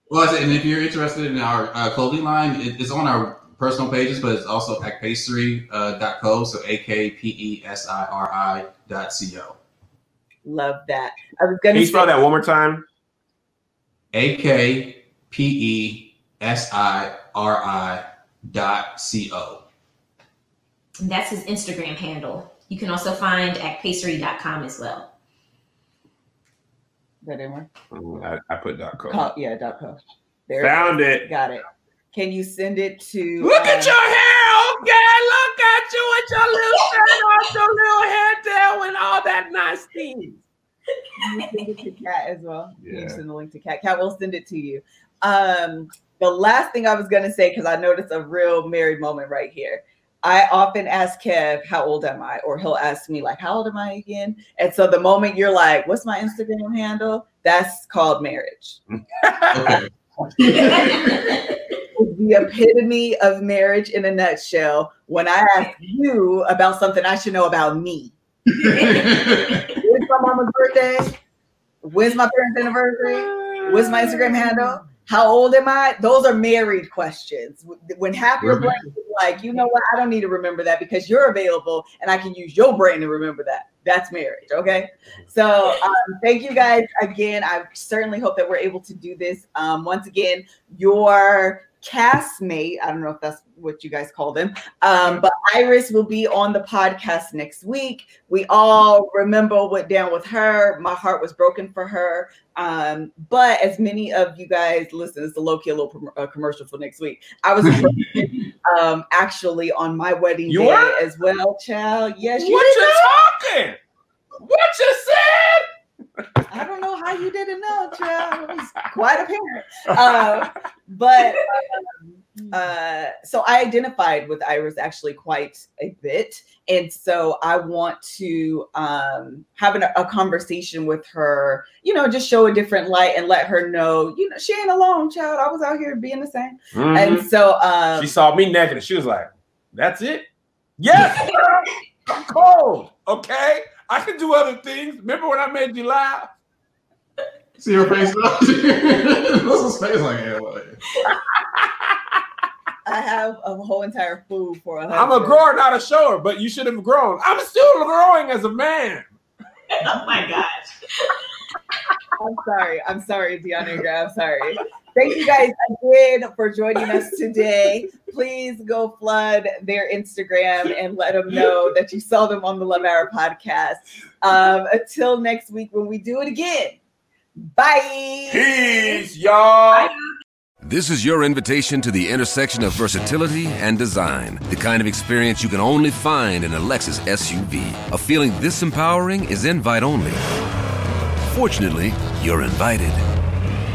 Well, I said, and if you're interested in our uh, clothing line, it, it's on our personal pages, but it's also at akpesiri.co. Uh, .co, so A K P E S I R I dot C O.
Love that. I was going
Can you
to
spell that one more time?
A K P E S I R I dot C O.
That's his Instagram handle. You can also find at akpesiri.com as well.
That didn't work.
I, I put dot com.
Co- yeah, dot co. There it
Found it.
Got it. Can you send it to?
Look at
uh,
your hair, okay? Look at you with your little shirt off, your little hair down, and all that nice things.
Can you send it to Kat as well?
Yeah.
you send the link to Cat. Kat will send it to you. Um, the last thing I was gonna say, because I noticed a real married moment right here. I often ask Kev, how old am I? Or he'll ask me, like, how old am I again? And so the moment you're like, what's my Instagram handle? That's called marriage.
Okay.
The epitome of marriage in a nutshell. When I ask you about something I should know about me. When's my mama's birthday? When's my parents' anniversary? What's my Instagram handle? How old am I? Those are married questions. When half your brain is like, you know what? I don't need to remember that because you're available and I can use your brain to remember that. That's marriage. Okay. So um, thank you guys again. I certainly hope that we're able to do this. Um, once again, your castmate, I don't know if that's what you guys call them, um, but Iris will be on the podcast next week. We all remember what down with her. My heart was broken for her. Um, but as many of you guys listen, it's a low key a little uh, commercial for next week. I was um, actually on my wedding
You
day
were?
as well, child. Yes,
What
you
you talking? What you said?
Know. I don't know how you didn't know, child. It was quite apparent. Uh, but um, uh, so I identified with Iris actually quite a bit, and so I want to um, have an, a conversation with her. You know, just show a different light and let her know, you know, she ain't alone, child. I was out here being the same,
Mhm.
and so um,
she saw me naked and she was like, "That's it." Yes. I'm cold. Okay, I can do other things. Remember when I made you laugh?
See her face? What's his face like? Yeah,
I have a whole entire food for a
I'm a grower, not a shower, but you should have grown. I'm still growing as a man.
oh my gosh.
I'm sorry. I'm sorry, Deonna. Gra- I'm sorry. Thank you guys again for joining us today. Please go flood their Instagram and let them know that you saw them on the Love Hour podcast. Um, until next week when we do it again. Bye.
Peace, y'all.
This is your invitation to the intersection of versatility and design. The kind of experience you can only find in a Lexus SUV. A feeling this empowering is invite only. Fortunately, you're invited.